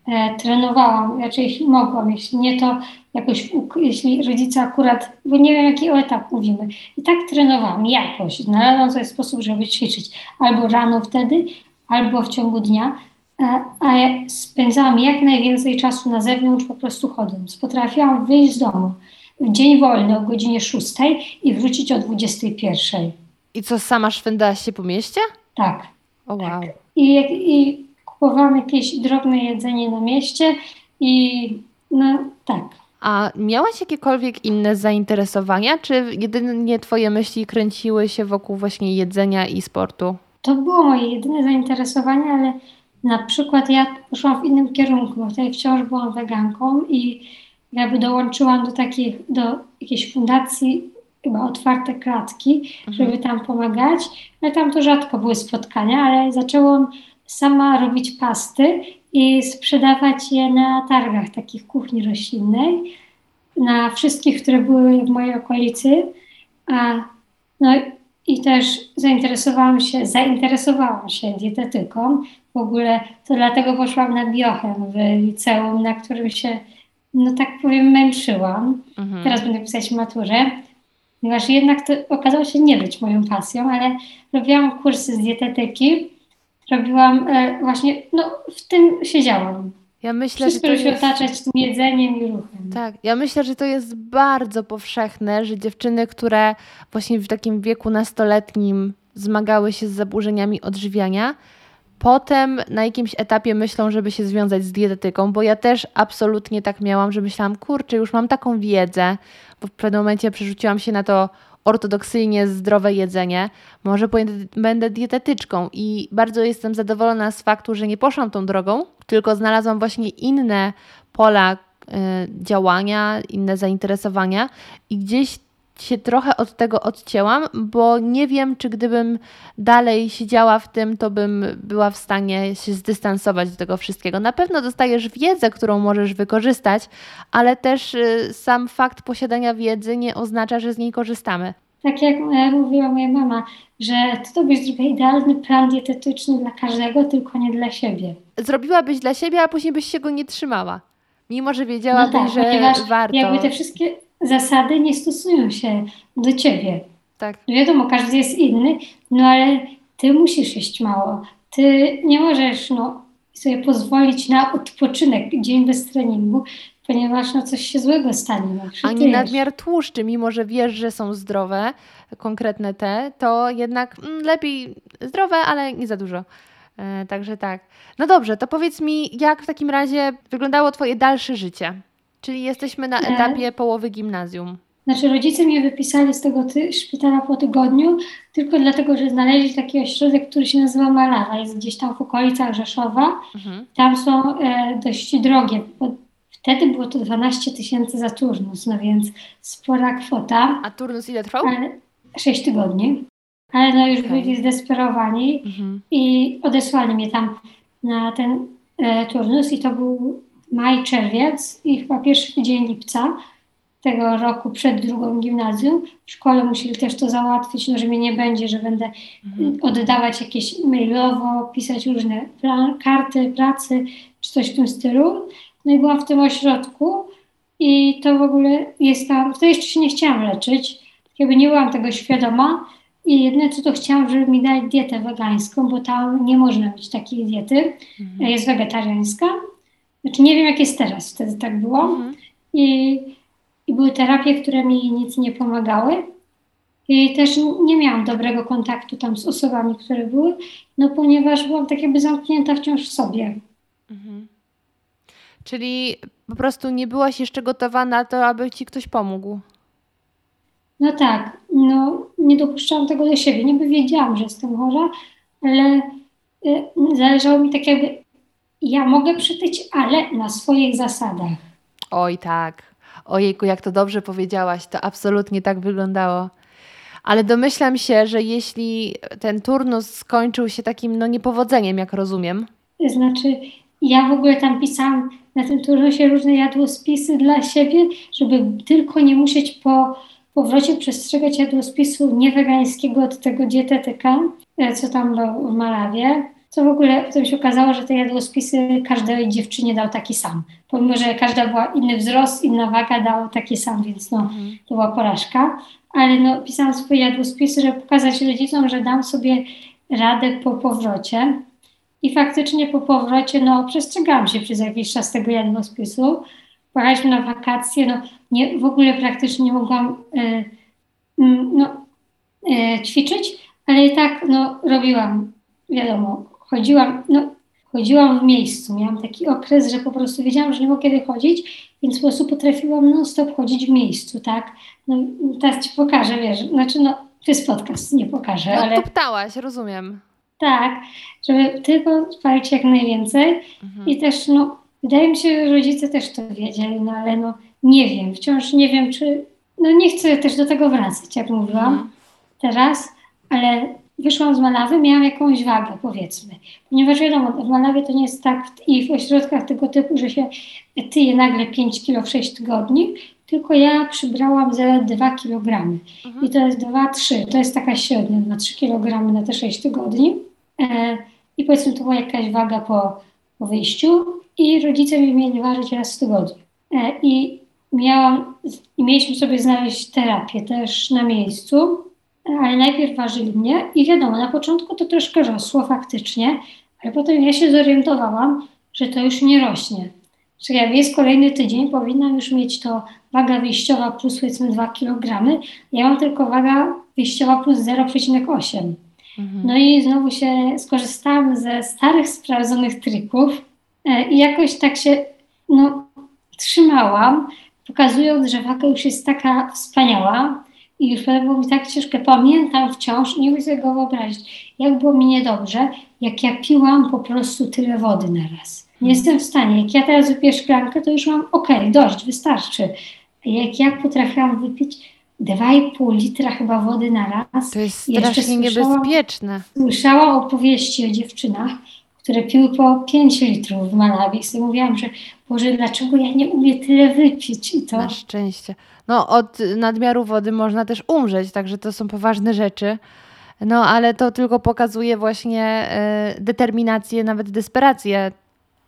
[SPEAKER 2] e, trenowałam, raczej mogłam, jeśli nie to jakoś, jeśli rodzice akurat, bo nie wiem jaki o etap mówimy, i tak trenowałam jakoś, znalazłam sobie sposób, żeby ćwiczyć albo rano wtedy, albo w ciągu dnia, e, a ja spędzałam jak najwięcej czasu na zewnątrz po prostu chodząc. Potrafiłam wyjść z domu w dzień wolny o godzinie 6 i wrócić o 21.
[SPEAKER 1] I co, sama szwędałaś się po mieście?
[SPEAKER 2] Tak.
[SPEAKER 1] O wow. Tak.
[SPEAKER 2] I, I kupowałam jakieś drobne jedzenie na mieście i no tak.
[SPEAKER 1] A miałaś jakiekolwiek inne zainteresowania, czy jedynie twoje myśli kręciły się wokół właśnie jedzenia i sportu?
[SPEAKER 2] To było moje jedyne zainteresowanie, ale na przykład ja poszłam w innym kierunku, bo tutaj wciąż byłam weganką i jakby dołączyłam do takiej, do jakiejś fundacji, chyba otwarte klatki, mhm. żeby tam pomagać, ale tam to rzadko były spotkania, ale zaczęłam sama robić pasty i sprzedawać je na targach takich kuchni roślinnej, na wszystkich, które były w mojej okolicy. A, no i też zainteresowałam się, zainteresowałam się dietetyką. W ogóle to dlatego poszłam na biochem w liceum, na którym się, no tak powiem, męczyłam. Mhm. Teraz będę pisać maturę, ponieważ jednak to okazało się nie być moją pasją, ale robiłam kursy z dietetyki. Robiłam e, właśnie, no w tym siedziałam. Ja myślę, Wszystko że to się jest... otaczać tym jedzeniem i ruchem.
[SPEAKER 1] Tak, ja myślę, że to jest bardzo powszechne, że dziewczyny, które właśnie w takim wieku nastoletnim zmagały się z zaburzeniami odżywiania, potem na jakimś etapie myślą, żeby się związać z dietetyką, bo ja też absolutnie tak miałam, że myślałam, kurczę, już mam taką wiedzę, bo w pewnym momencie przerzuciłam się na to ortodoksyjnie zdrowe jedzenie, może będę dietetyczką i bardzo jestem zadowolona z faktu, że nie poszłam tą drogą, tylko znalazłam właśnie inne pola y, działania, inne zainteresowania i gdzieś się trochę od tego odcięłam, bo nie wiem, czy gdybym dalej siedziała w tym, to bym była w stanie się zdystansować do tego wszystkiego. Na pewno dostajesz wiedzę, którą możesz wykorzystać, ale też y, sam fakt posiadania wiedzy nie oznacza, że z niej korzystamy.
[SPEAKER 2] Tak jak e, mówiła moja mama, że ty to byś zrobiła idealny plan dietetyczny dla każdego, tylko nie dla siebie.
[SPEAKER 1] Zrobiłabyś dla siebie, a później byś się go nie trzymała. Mimo, że wiedziałabyś, no tak, że warto.
[SPEAKER 2] Jakby te wszystkie zasady nie stosują się do ciebie.
[SPEAKER 1] Tak.
[SPEAKER 2] Wiadomo, każdy jest inny, no ale ty musisz jeść mało. Ty nie możesz no, sobie pozwolić na odpoczynek, dzień bez treningu, ponieważ no, coś się złego stanie. No,
[SPEAKER 1] Ani nadmiar tłuszczy, mimo że wiesz, że są zdrowe, konkretne te, to jednak mm, lepiej zdrowe, ale nie za dużo. E, także tak. No dobrze, to powiedz mi, jak w takim razie wyglądało Twoje dalsze życie? Czyli jesteśmy na e, etapie połowy gimnazjum.
[SPEAKER 2] Znaczy rodzice mnie wypisali z tego ty- szpitala po tygodniu, tylko dlatego, że znaleźli taki ośrodek, który się nazywa Malawa. Jest gdzieś tam w okolicach Rzeszowa. Mhm. Tam są e, dość drogie. Wtedy było to 12 tysięcy za turnus, no więc spora kwota.
[SPEAKER 1] A turnus ile trwał?
[SPEAKER 2] 6 tygodni. Ale no już okay. byli zdesperowani mhm. i odesłali mnie tam na ten e, turnus i to był maj, czerwiec i chyba pierwszy tydzień lipca tego roku przed drugą gimnazjum. W szkole musieli też to załatwić, no że mnie nie będzie, że będę mhm. oddawać jakieś mailowo, pisać różne karty pracy czy coś w tym stylu. No i byłam w tym ośrodku i to w ogóle jest tam, wtedy jeszcze się nie chciałam leczyć, jakby nie byłam tego świadoma i jedyne co to chciałam, żeby mi dać dietę wegańską, bo tam nie można mieć takiej diety, mhm. jest wegetariańska znaczy nie wiem, jak jest teraz, wtedy tak było. Mhm. I, I były terapie, które mi nic nie pomagały. I też nie miałam dobrego kontaktu tam z osobami, które były, no ponieważ byłam tak jakby zamknięta wciąż w sobie. Mhm.
[SPEAKER 1] Czyli po prostu nie byłaś jeszcze gotowa na to, aby ci ktoś pomógł.
[SPEAKER 2] No tak, no nie dopuszczałam tego do siebie. Niby wiedziałam, że jestem chora, ale y, zależało mi tak jakby ja mogę przytyć, ale na swoich zasadach.
[SPEAKER 1] Oj, tak. Ojejku, jak to dobrze powiedziałaś, to absolutnie tak wyglądało. Ale domyślam się, że jeśli ten turnus skończył się takim no, niepowodzeniem, jak rozumiem.
[SPEAKER 2] Znaczy, ja w ogóle tam pisałam na tym turnusie różne jadłospisy dla siebie, żeby tylko nie musieć po powrocie przestrzegać jadłospisu niewegańskiego od tego dietetyka, e, co tam był w Malawie co w ogóle potem się okazało, że te jadłospisy każdej dziewczynie dał taki sam. Pomimo, że każda była inny wzrost, inna waga, dał taki sam, więc no, mhm. to była porażka. Ale no, pisałam swoje jadłospisy, żeby pokazać rodzicom, że dam sobie radę po powrocie. I faktycznie po powrocie, no, przestrzegałam się przez jakiś czas tego jadłospisu. Pojechaliśmy na wakacje, no, nie, w ogóle praktycznie nie mogłam y, no, y, ćwiczyć, ale i tak, no, robiłam, wiadomo, chodziłam, no, chodziłam w miejscu. Miałam taki okres, że po prostu wiedziałam, że nie mogę kiedy chodzić, więc po prostu potrafiłam non-stop chodzić w miejscu, tak? No, teraz ci pokażę, wiesz, znaczy no, to jest podcast, nie pokażę, no, ale...
[SPEAKER 1] ptałaś, rozumiem.
[SPEAKER 2] Tak, żeby tylko spalić jak najwięcej mhm. i też, no, wydaje mi się, że rodzice też to wiedzieli, no ale no, nie wiem, wciąż nie wiem, czy... No nie chcę też do tego wracać, jak mówiłam mhm. teraz, ale wyszłam z Malawy, miałam jakąś wagę, powiedzmy. Ponieważ wiadomo, w Malawie to nie jest tak i w ośrodkach tego typu, że się tyje nagle 5 kilo w 6 tygodni, tylko ja przybrałam za 2 kg. Mhm. I to jest 2-3, to jest taka średnia, 2-3 kg na te 6 tygodni. E, I powiedzmy, to była jakaś waga po, po wyjściu i rodzice mi mieli ważyć raz w tygodniu. E, I miałam, i mieliśmy sobie znaleźć terapię też na miejscu, ale najpierw ważyli mnie i wiadomo, na początku to troszkę rosło faktycznie, ale potem ja się zorientowałam, że to już nie rośnie. Że jak jest kolejny tydzień, powinnam już mieć to waga wyjściowa plus powiedzmy 2 kg. Ja mam tylko waga wyjściowa plus 0,8. Mhm. No i znowu się skorzystałam ze starych, sprawdzonych trików e, i jakoś tak się no, trzymałam, pokazując, że waga już jest taka wspaniała i już było mi tak ciężko. Pamiętam wciąż, nie mogę sobie go wyobrazić, jak było mi niedobrze, jak ja piłam po prostu tyle wody na raz. Nie mhm. jestem w stanie. Jak ja teraz wypiję szklankę, to już mam ok, dość, wystarczy. Jak ja potrafiłam wypić 2,5 litra chyba wody na raz.
[SPEAKER 1] To jest strasznie niebezpieczne.
[SPEAKER 2] Słyszałam opowieści o dziewczynach, które piły po 5 litrów w Malawi. I mówiłam, że Boże, dlaczego ja nie umiem tyle wypić? I to...
[SPEAKER 1] Na szczęście. No od nadmiaru wody można też umrzeć, także to są poważne rzeczy. No ale to tylko pokazuje właśnie y, determinację, nawet desperację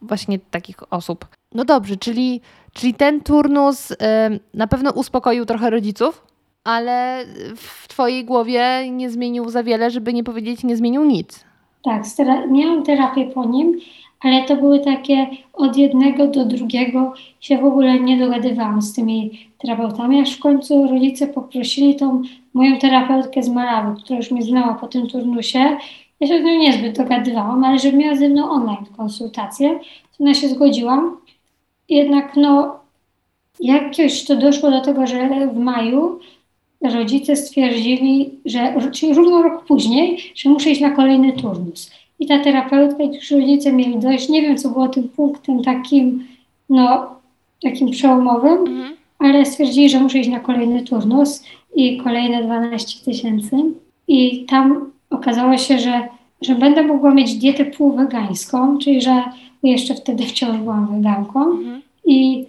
[SPEAKER 1] właśnie takich osób. No dobrze, czyli, czyli ten turnus y, na pewno uspokoił trochę rodziców? ale w Twojej głowie nie zmienił za wiele, żeby nie powiedzieć, nie zmienił nic.
[SPEAKER 2] Tak, miałam terapię po nim, ale to były takie od jednego do drugiego się w ogóle nie dogadywałam z tymi terapeutami, aż w końcu rodzice poprosili tą moją terapeutkę z Malawi, która już mnie znała po tym turnusie. Ja się z nią niezbyt dogadywałam, ale żeby miała ze mną online konsultację, to ona się zgodziłam. Jednak no, jakoś to doszło do tego, że w maju rodzice stwierdzili, że, czyli równo rok później, że muszę iść na kolejny turnus. I ta terapeutka i ci rodzice mieli dość, nie wiem co było tym punktem takim, no, takim przełomowym, mhm. ale stwierdzili, że muszę iść na kolejny turnus i kolejne 12 tysięcy. I tam okazało się, że, że będę mogła mieć dietę półwegańską, czyli że jeszcze wtedy wciąż byłam weganką. Mhm. I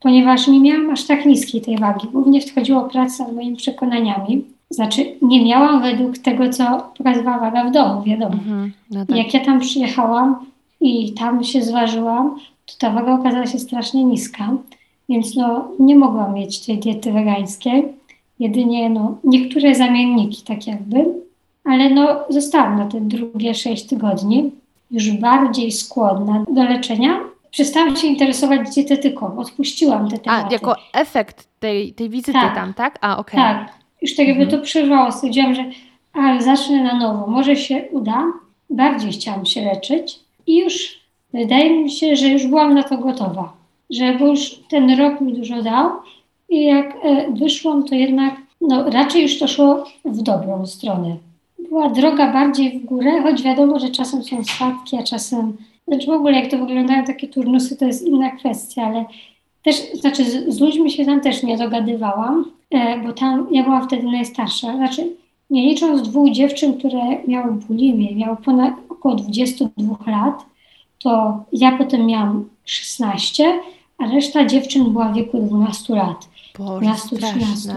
[SPEAKER 2] ponieważ nie miałam aż tak niskiej tej wagi. Głównie wchodziło praca nad moimi przekonaniami. Znaczy, nie miałam według tego, co pokazywała waga w domu, wiadomo. Mhm, no tak. Jak ja tam przyjechałam i tam się zważyłam, to ta waga okazała się strasznie niska, więc no, nie mogłam mieć tej diety wegańskiej. Jedynie no, niektóre zamienniki, tak jakby, ale no, zostałam na te drugie sześć tygodni już bardziej skłonna do leczenia, przestałam się interesować dietetyką, odpuściłam te tematy.
[SPEAKER 1] A, jako efekt tej, tej wizyty tak. tam, tak? A, okej.
[SPEAKER 2] Okay. Tak, już tak jakby mhm. to przerwało. Stwierdziłam, że a, zacznę na nowo, może się uda. Bardziej chciałam się leczyć i już wydaje mi się, że już byłam na to gotowa. Że bo już ten rok mi dużo dał i jak e, wyszłam, to jednak no, raczej już to szło w dobrą stronę. Była droga bardziej w górę, choć wiadomo, że czasem są spadki, a czasem znaczy w ogóle jak to wyglądają takie turnusy, to jest inna kwestia, ale też, znaczy z, z ludźmi się tam też nie dogadywałam, bo tam ja byłam wtedy najstarsza. Znaczy nie licząc dwóch dziewczyn, które miały bulimię, miały ponad około 22 lat, to ja potem miałam 16, a reszta dziewczyn była w wieku 12 lat.
[SPEAKER 1] 12-13.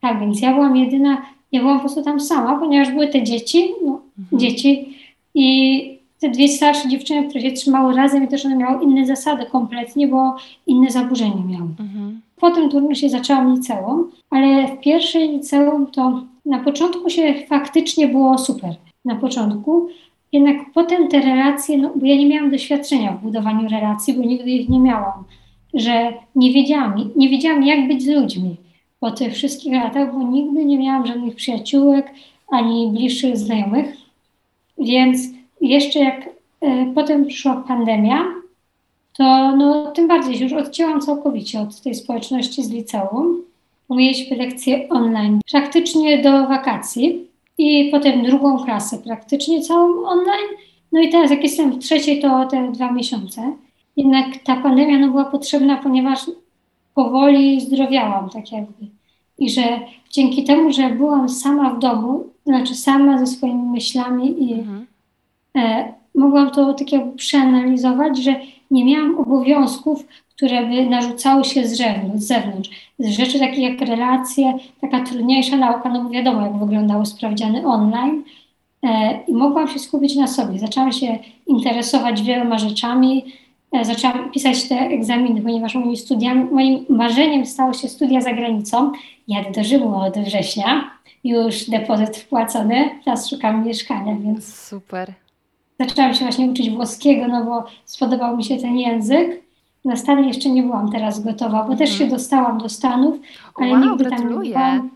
[SPEAKER 2] Tak, więc ja byłam jedyna, ja byłam po prostu tam sama, ponieważ były te dzieci, no, mhm. dzieci i te dwie starsze dziewczyny, które się trzymały razem i też one miały inne zasady kompletnie, bo inne zaburzenie miały. Mhm. Potem turnusie zaczęłam liceum, ale w pierwszej liceum to na początku się faktycznie było super. Na początku. Jednak potem te relacje, no, bo ja nie miałam doświadczenia w budowaniu relacji, bo nigdy ich nie miałam, że nie wiedziałam, nie wiedziałam jak być z ludźmi po tych wszystkich latach, bo nigdy nie miałam żadnych przyjaciółek ani bliższych znajomych. Więc jeszcze jak e, potem przyszła pandemia, to no, tym bardziej się już odcięłam całkowicie od tej społeczności z liceum. Mieliśmy lekcje online praktycznie do wakacji i potem drugą klasę praktycznie całą online. No i teraz jak jestem w trzeciej, to te dwa miesiące. Jednak ta pandemia no, była potrzebna, ponieważ powoli zdrowiałam tak jakby. I że dzięki temu, że byłam sama w domu, znaczy sama ze swoimi myślami i mhm e, mogłam to tak jakby przeanalizować, że nie miałam obowiązków, które by narzucały się z zewnątrz, z. Rzeczy takie jak relacje, taka trudniejsza nauka, no bo wiadomo jak wyglądały sprawdziany online. E, I mogłam się skupić na sobie. Zaczęłam się interesować wieloma rzeczami, e, zaczęłam pisać te egzaminy, ponieważ moimi studiami, moim marzeniem stało się studia za granicą. Jadę do od września, już depozyt wpłacony, teraz szukam mieszkania, więc...
[SPEAKER 1] Super.
[SPEAKER 2] Zaczęłam się właśnie uczyć włoskiego, no bo spodobał mi się ten język. Na Stany jeszcze nie byłam teraz gotowa, bo też się mhm. dostałam do Stanów, ale
[SPEAKER 1] wow,
[SPEAKER 2] nigdy
[SPEAKER 1] tam
[SPEAKER 2] nie byłam.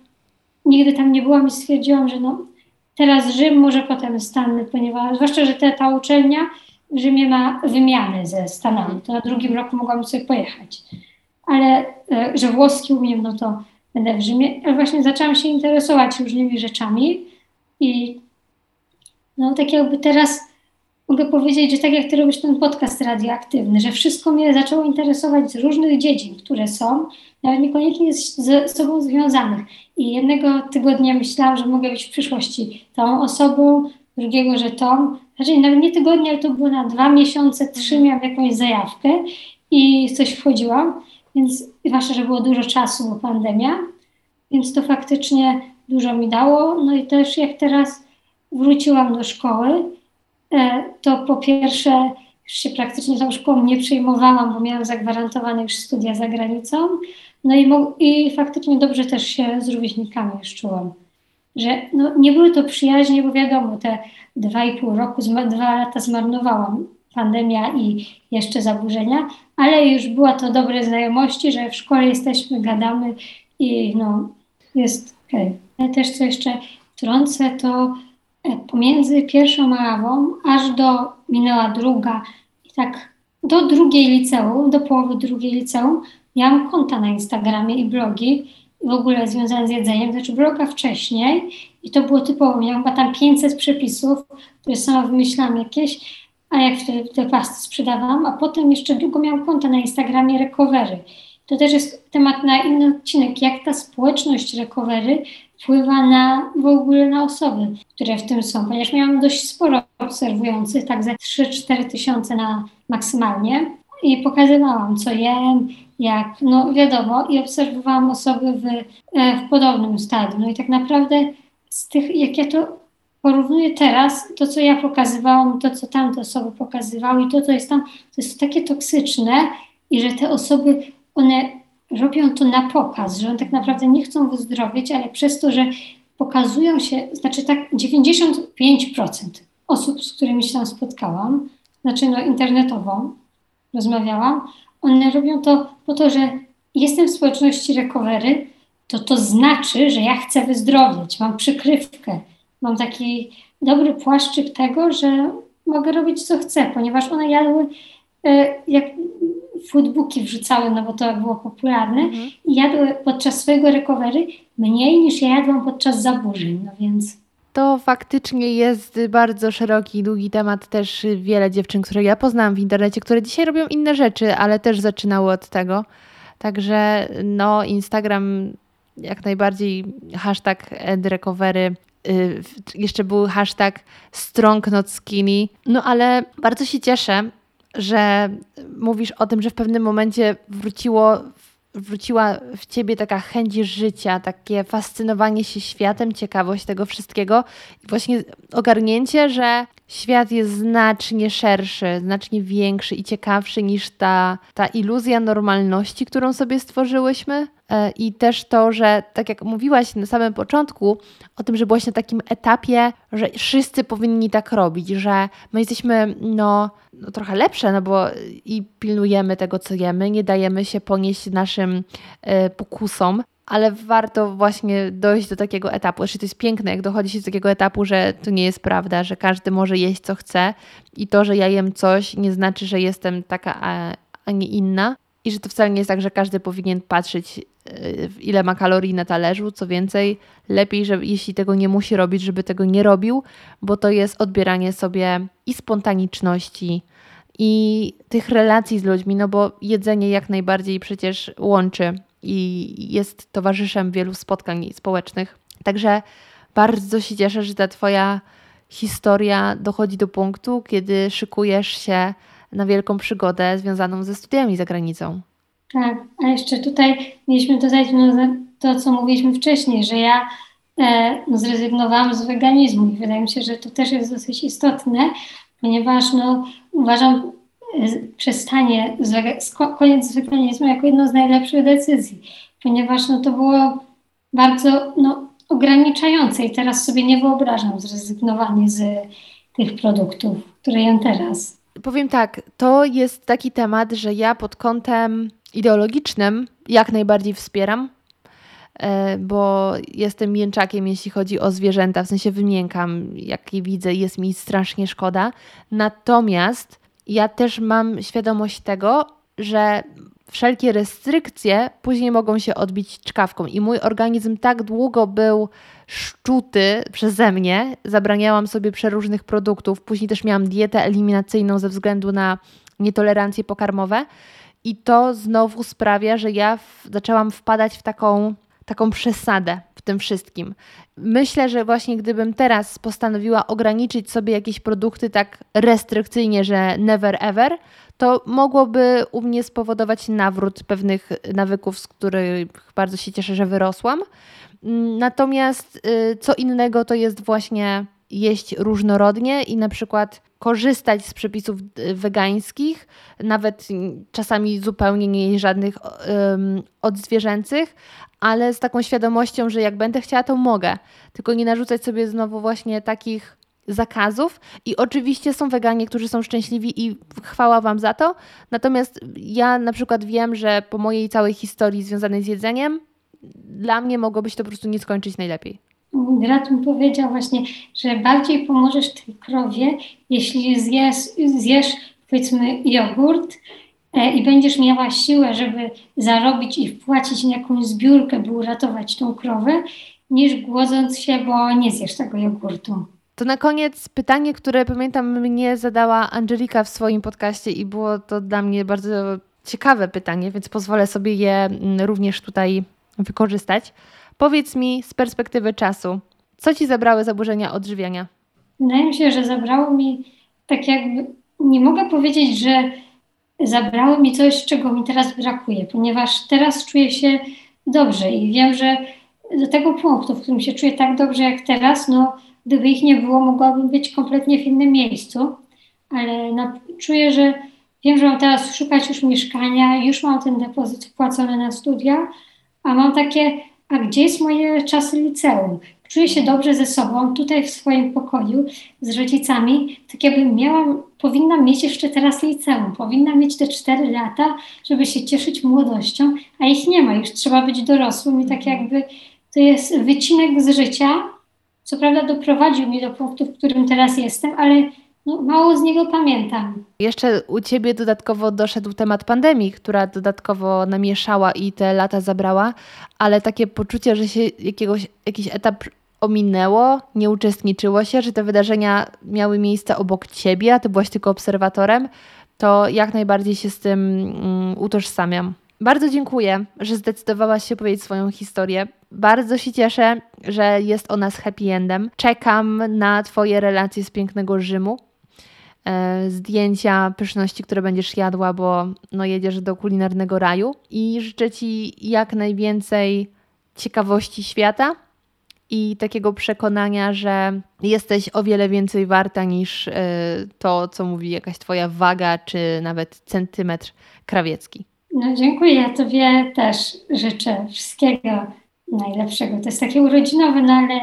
[SPEAKER 2] Nigdy tam nie byłam i stwierdziłam, że no, teraz Rzym, może potem Stany, ponieważ zwłaszcza, że te, ta uczelnia w Rzymie ma wymiany ze Stanami. To na drugim roku mogłam sobie pojechać. Ale e, że włoski umiem, no to będę w Rzymie. Ale właśnie zaczęłam się interesować różnymi rzeczami i no tak jakby teraz mogę powiedzieć, że tak jak ty robisz ten podcast radioaktywny, że wszystko mnie zaczęło interesować z różnych dziedzin, które są, nawet niekoniecznie z, z sobą związanych. I jednego tygodnia myślałam, że mogę być w przyszłości tą osobą, drugiego, że tą, znaczy nawet nie tygodnia, ale to było na dwa miesiące, trzy miałam jakąś zajawkę i coś wchodziłam, więc zwłaszcza, że było dużo czasu, bo pandemia, więc to faktycznie dużo mi dało. No i też jak teraz wróciłam do szkoły, to po pierwsze już się praktycznie tą szkołą nie przejmowałam, bo miałam zagwarantowane już studia za granicą. No i, i faktycznie dobrze też się z rówieśnikami już czułam. Że no, nie były to przyjaźnie, bo wiadomo, te dwa i pół roku, dwa lata zmarnowałam, pandemia i jeszcze zaburzenia, ale już była to dobre znajomości, że w szkole jesteśmy, gadamy i no, jest okej. Okay. Też co jeszcze wtrącę, to e, pomiędzy pierwszą maławą aż do minęła druga i tak do drugiej liceum, do połowy drugiej liceum, miałam konta na Instagramie i blogi w ogóle związane z jedzeniem, znaczy bloga wcześniej i to było typowo, miałam chyba tam 500 przepisów, które sama wymyślałam jakieś, a jak wtedy te pasty sprzedawałam, a potem jeszcze długo miałam konta na Instagramie recovery. To też jest temat na inny odcinek, jak ta społeczność recovery wpływa na w ogóle na osoby, które w tym są, ponieważ miałam dość sporo obserwujących, tak za 3-4 tysiące na maksymalnie i pokazywałam, co jem, jak, no wiadomo, i obserwowałam osoby w, e, w podobnym stadium. No i tak naprawdę z tych, jak ja to porównuję teraz, to co ja pokazywałam, to co tamte osoby pokazywały i to co jest tam, to jest takie toksyczne i że te osoby, one robią to na pokaz, że one tak naprawdę nie chcą wyzdrowieć, ale przez to, że pokazują się, znaczy tak 95% osób, z którymi się tam spotkałam, znaczy no internetowo rozmawiałam, one robią to po to, że jestem w społeczności recovery, to to znaczy, że ja chcę wyzdrowieć, mam przykrywkę, mam taki dobry płaszczyk tego, że mogę robić co chcę, ponieważ one jadły, e, jak foodbooki wrzucały, no bo to było popularne, mhm. i jadły podczas swojego recovery mniej niż ja jadłam podczas zaburzeń, no więc...
[SPEAKER 1] To faktycznie jest bardzo szeroki, długi temat. Też wiele dziewczyn, które ja poznałam w internecie, które dzisiaj robią inne rzeczy, ale też zaczynały od tego. Także no, Instagram jak najbardziej hashtag edrecovery y, jeszcze był hashtag strong not skinny. No ale bardzo się cieszę, że mówisz o tym, że w pewnym momencie wróciło wróciła w ciebie taka chęć życia, takie fascynowanie się światem, ciekawość tego wszystkiego i właśnie ogarnięcie, że świat jest znacznie szerszy, znacznie większy i ciekawszy niż ta, ta iluzja normalności, którą sobie stworzyłyśmy. E, I też to, że tak jak mówiłaś na samym początku, o tym, że byłaś na takim etapie, że wszyscy powinni tak robić, że my jesteśmy no, no trochę lepsze, no bo i pilnujemy tego, co jemy, nie dajemy się ponieść naszym y, pokusom, ale warto właśnie dojść do takiego etapu. Jeszcze to jest piękne, jak dochodzi się do takiego etapu, że to nie jest prawda, że każdy może jeść co chce i to, że ja jem coś, nie znaczy, że jestem taka, a, a nie inna. I że to wcale nie jest tak, że każdy powinien patrzeć, ile ma kalorii na talerzu. Co więcej, lepiej, że jeśli tego nie musi robić, żeby tego nie robił, bo to jest odbieranie sobie i spontaniczności, i tych relacji z ludźmi, no bo jedzenie jak najbardziej przecież łączy i jest towarzyszem wielu spotkań społecznych. Także bardzo się cieszę, że ta Twoja historia dochodzi do punktu, kiedy szykujesz się na wielką przygodę związaną ze studiami za granicą.
[SPEAKER 2] Tak, a jeszcze tutaj mieliśmy dodać no, to, co mówiliśmy wcześniej, że ja e, no, zrezygnowałam z weganizmu i wydaje mi się, że to też jest dosyć istotne, ponieważ no, uważam e, przestanie, z, koniec z weganizmu jako jedną z najlepszych decyzji, ponieważ no, to było bardzo no, ograniczające i teraz sobie nie wyobrażam zrezygnowanie z tych produktów, które jem teraz.
[SPEAKER 1] Powiem tak, to jest taki temat, że ja pod kątem ideologicznym jak najbardziej wspieram, e, bo jestem mięczakiem, jeśli chodzi o zwierzęta, w sensie wymiękam, jak je widzę, jest mi strasznie szkoda. Natomiast ja też mam świadomość tego, że wszelkie restrykcje później mogą się odbić czkawką. I mój organizm tak długo był szczuty przeze mnie, zabraniałam sobie przeróżnych produktów. Później też miałam dietę eliminacyjną ze względu na nietolerancje pokarmowe. I to znowu sprawia, że ja w, zaczęłam wpadać w taką, taką przesadę w tym wszystkim. Myślę, że właśnie gdybym teraz postanowiła ograniczyć sobie jakieś produkty tak restrykcyjnie, że never ever, to mogłoby u mnie spowodować nawrót pewnych nawyków, z których bardzo się cieszę, że wyrosłam. Natomiast y, co innego to jest właśnie jeść różnorodnie i na przykład korzystać z przepisów y, wegańskich, nawet czasami zupełnie nie żadnych um, odzwierzęcych, ale z taką świadomością, że jak będę chciała, to mogę. Tylko nie narzucać sobie znowu właśnie takich zakazów i oczywiście są weganie, którzy są szczęśliwi i chwała Wam za to. Natomiast ja na przykład wiem, że po mojej całej historii związanej z jedzeniem, dla mnie mogłoby się to po prostu nie skończyć najlepiej.
[SPEAKER 2] Brat mi powiedział właśnie, że bardziej pomożesz tej krowie, jeśli zjesz, zjesz powiedzmy jogurt e, i będziesz miała siłę, żeby zarobić i wpłacić na jakąś zbiórkę, by uratować tą krowę, niż głodząc się, bo nie zjesz tego jogurtu.
[SPEAKER 1] To na koniec pytanie, które pamiętam mnie zadała Angelika w swoim podcaście i było to dla mnie bardzo ciekawe pytanie, więc pozwolę sobie je mm, również tutaj wykorzystać. Powiedz mi z perspektywy czasu, co ci zabrały zaburzenia odżywiania?
[SPEAKER 2] Wydaje mi się, że zabrało mi tak jakby, nie mogę powiedzieć, że zabrało mi coś, czego mi teraz brakuje, ponieważ teraz czuję się dobrze i wiem, że do tego punktu, w którym się czuję tak dobrze jak teraz, no Gdyby ich nie było, mogłabym być kompletnie w innym miejscu, ale na, czuję, że wiem, że mam teraz szukać już mieszkania, już mam ten depozyt wpłacony na studia, a mam takie, a gdzie jest moje czasy liceum? Czuję się dobrze ze sobą, tutaj w swoim pokoju, z rodzicami, tak jakbym miałam, powinnam mieć jeszcze teraz liceum, powinnam mieć te cztery lata, żeby się cieszyć młodością, a ich nie ma, już trzeba być dorosłym i tak jakby to jest wycinek z życia, co prawda doprowadził mnie do punktu, w którym teraz jestem, ale no, mało z niego pamiętam.
[SPEAKER 1] Jeszcze u Ciebie dodatkowo doszedł temat pandemii, która dodatkowo namieszała i te lata zabrała, ale takie poczucie, że się jakiegoś, jakiś etap ominęło, nie uczestniczyło się, że te wydarzenia miały miejsce obok Ciebie, a Ty byłaś tylko obserwatorem, to jak najbardziej się z tym um, utożsamiam. Bardzo dziękuję, że zdecydowałaś się powiedzieć swoją historię. Bardzo się cieszę, że jest ona z happy endem. Czekam na Twoje relacje z pięknego Rzymu. E, zdjęcia pyszności, które będziesz jadła, bo no, jedziesz do kulinarnego raju. I życzę Ci jak najwięcej ciekawości świata i takiego przekonania, że jesteś o wiele więcej warta niż e, to, co mówi jakaś Twoja waga, czy nawet centymetr krawiecki.
[SPEAKER 2] No dziękuję, ja Tobie też życzę wszystkiego najlepszego. To jest takie urodzinowe, no ale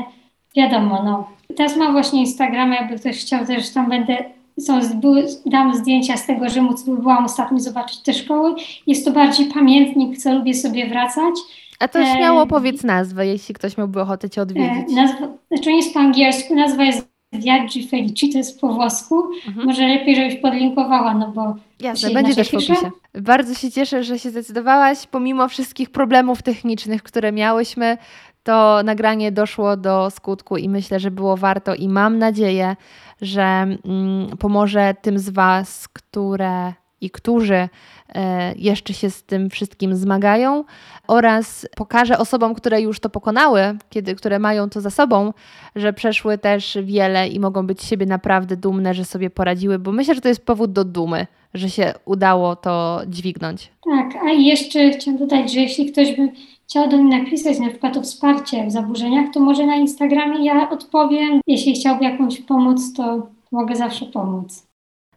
[SPEAKER 2] wiadomo, no. Teraz mam właśnie Instagrama, jakby ktoś chciał, też tam będę, są, były, dam zdjęcia z tego Rzymu, co byłam ostatnio zobaczyć te szkoły. Jest to bardziej pamiętnik, co lubię sobie wracać.
[SPEAKER 1] A to śmiało e, powiedz nazwę, jeśli ktoś miałby ochotę Cię odwiedzić.
[SPEAKER 2] E, nazwa, znaczy nie jest po angielsku, nazwa jest Viaggi Felici, to jest po włosku. Mhm. Może lepiej, żebyś podlinkowała, no bo...
[SPEAKER 1] Jasne, będzie też w opisie. Bardzo się cieszę, że się zdecydowałaś. Pomimo wszystkich problemów technicznych, które miałyśmy, to nagranie doszło do skutku i myślę, że było warto i mam nadzieję, że mm, pomoże tym z Was, które i którzy e, jeszcze się z tym wszystkim zmagają oraz pokaże osobom, które już to pokonały, kiedy, które mają to za sobą, że przeszły też wiele i mogą być siebie naprawdę dumne, że sobie poradziły, bo myślę, że to jest powód do dumy, że się udało to dźwignąć.
[SPEAKER 2] Tak, a jeszcze chciałam dodać, że jeśli ktoś by chciał do mnie napisać na przykład o wsparcie w zaburzeniach, to może na Instagramie ja odpowiem. Jeśli chciałby jakąś pomoc, to mogę zawsze pomóc.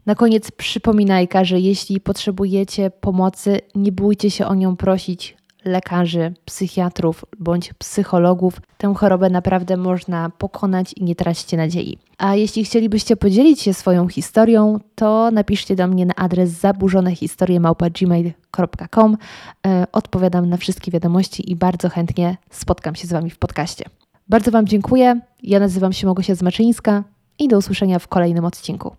[SPEAKER 1] Na koniec przypominajka, że jeśli potrzebujecie pomocy, nie bójcie się o nią prosić. Lekarzy, psychiatrów bądź psychologów. Tę chorobę naprawdę można pokonać i nie traćcie nadziei. A jeśli chcielibyście podzielić się swoją historią, to napiszcie do mnie na adres zaburzonehistorie.gmail.com. E, odpowiadam na wszystkie wiadomości i bardzo chętnie spotkam się z Wami w podcaście. Bardzo Wam dziękuję. Ja nazywam się Małgosia Zmaczyńska i do usłyszenia w kolejnym odcinku.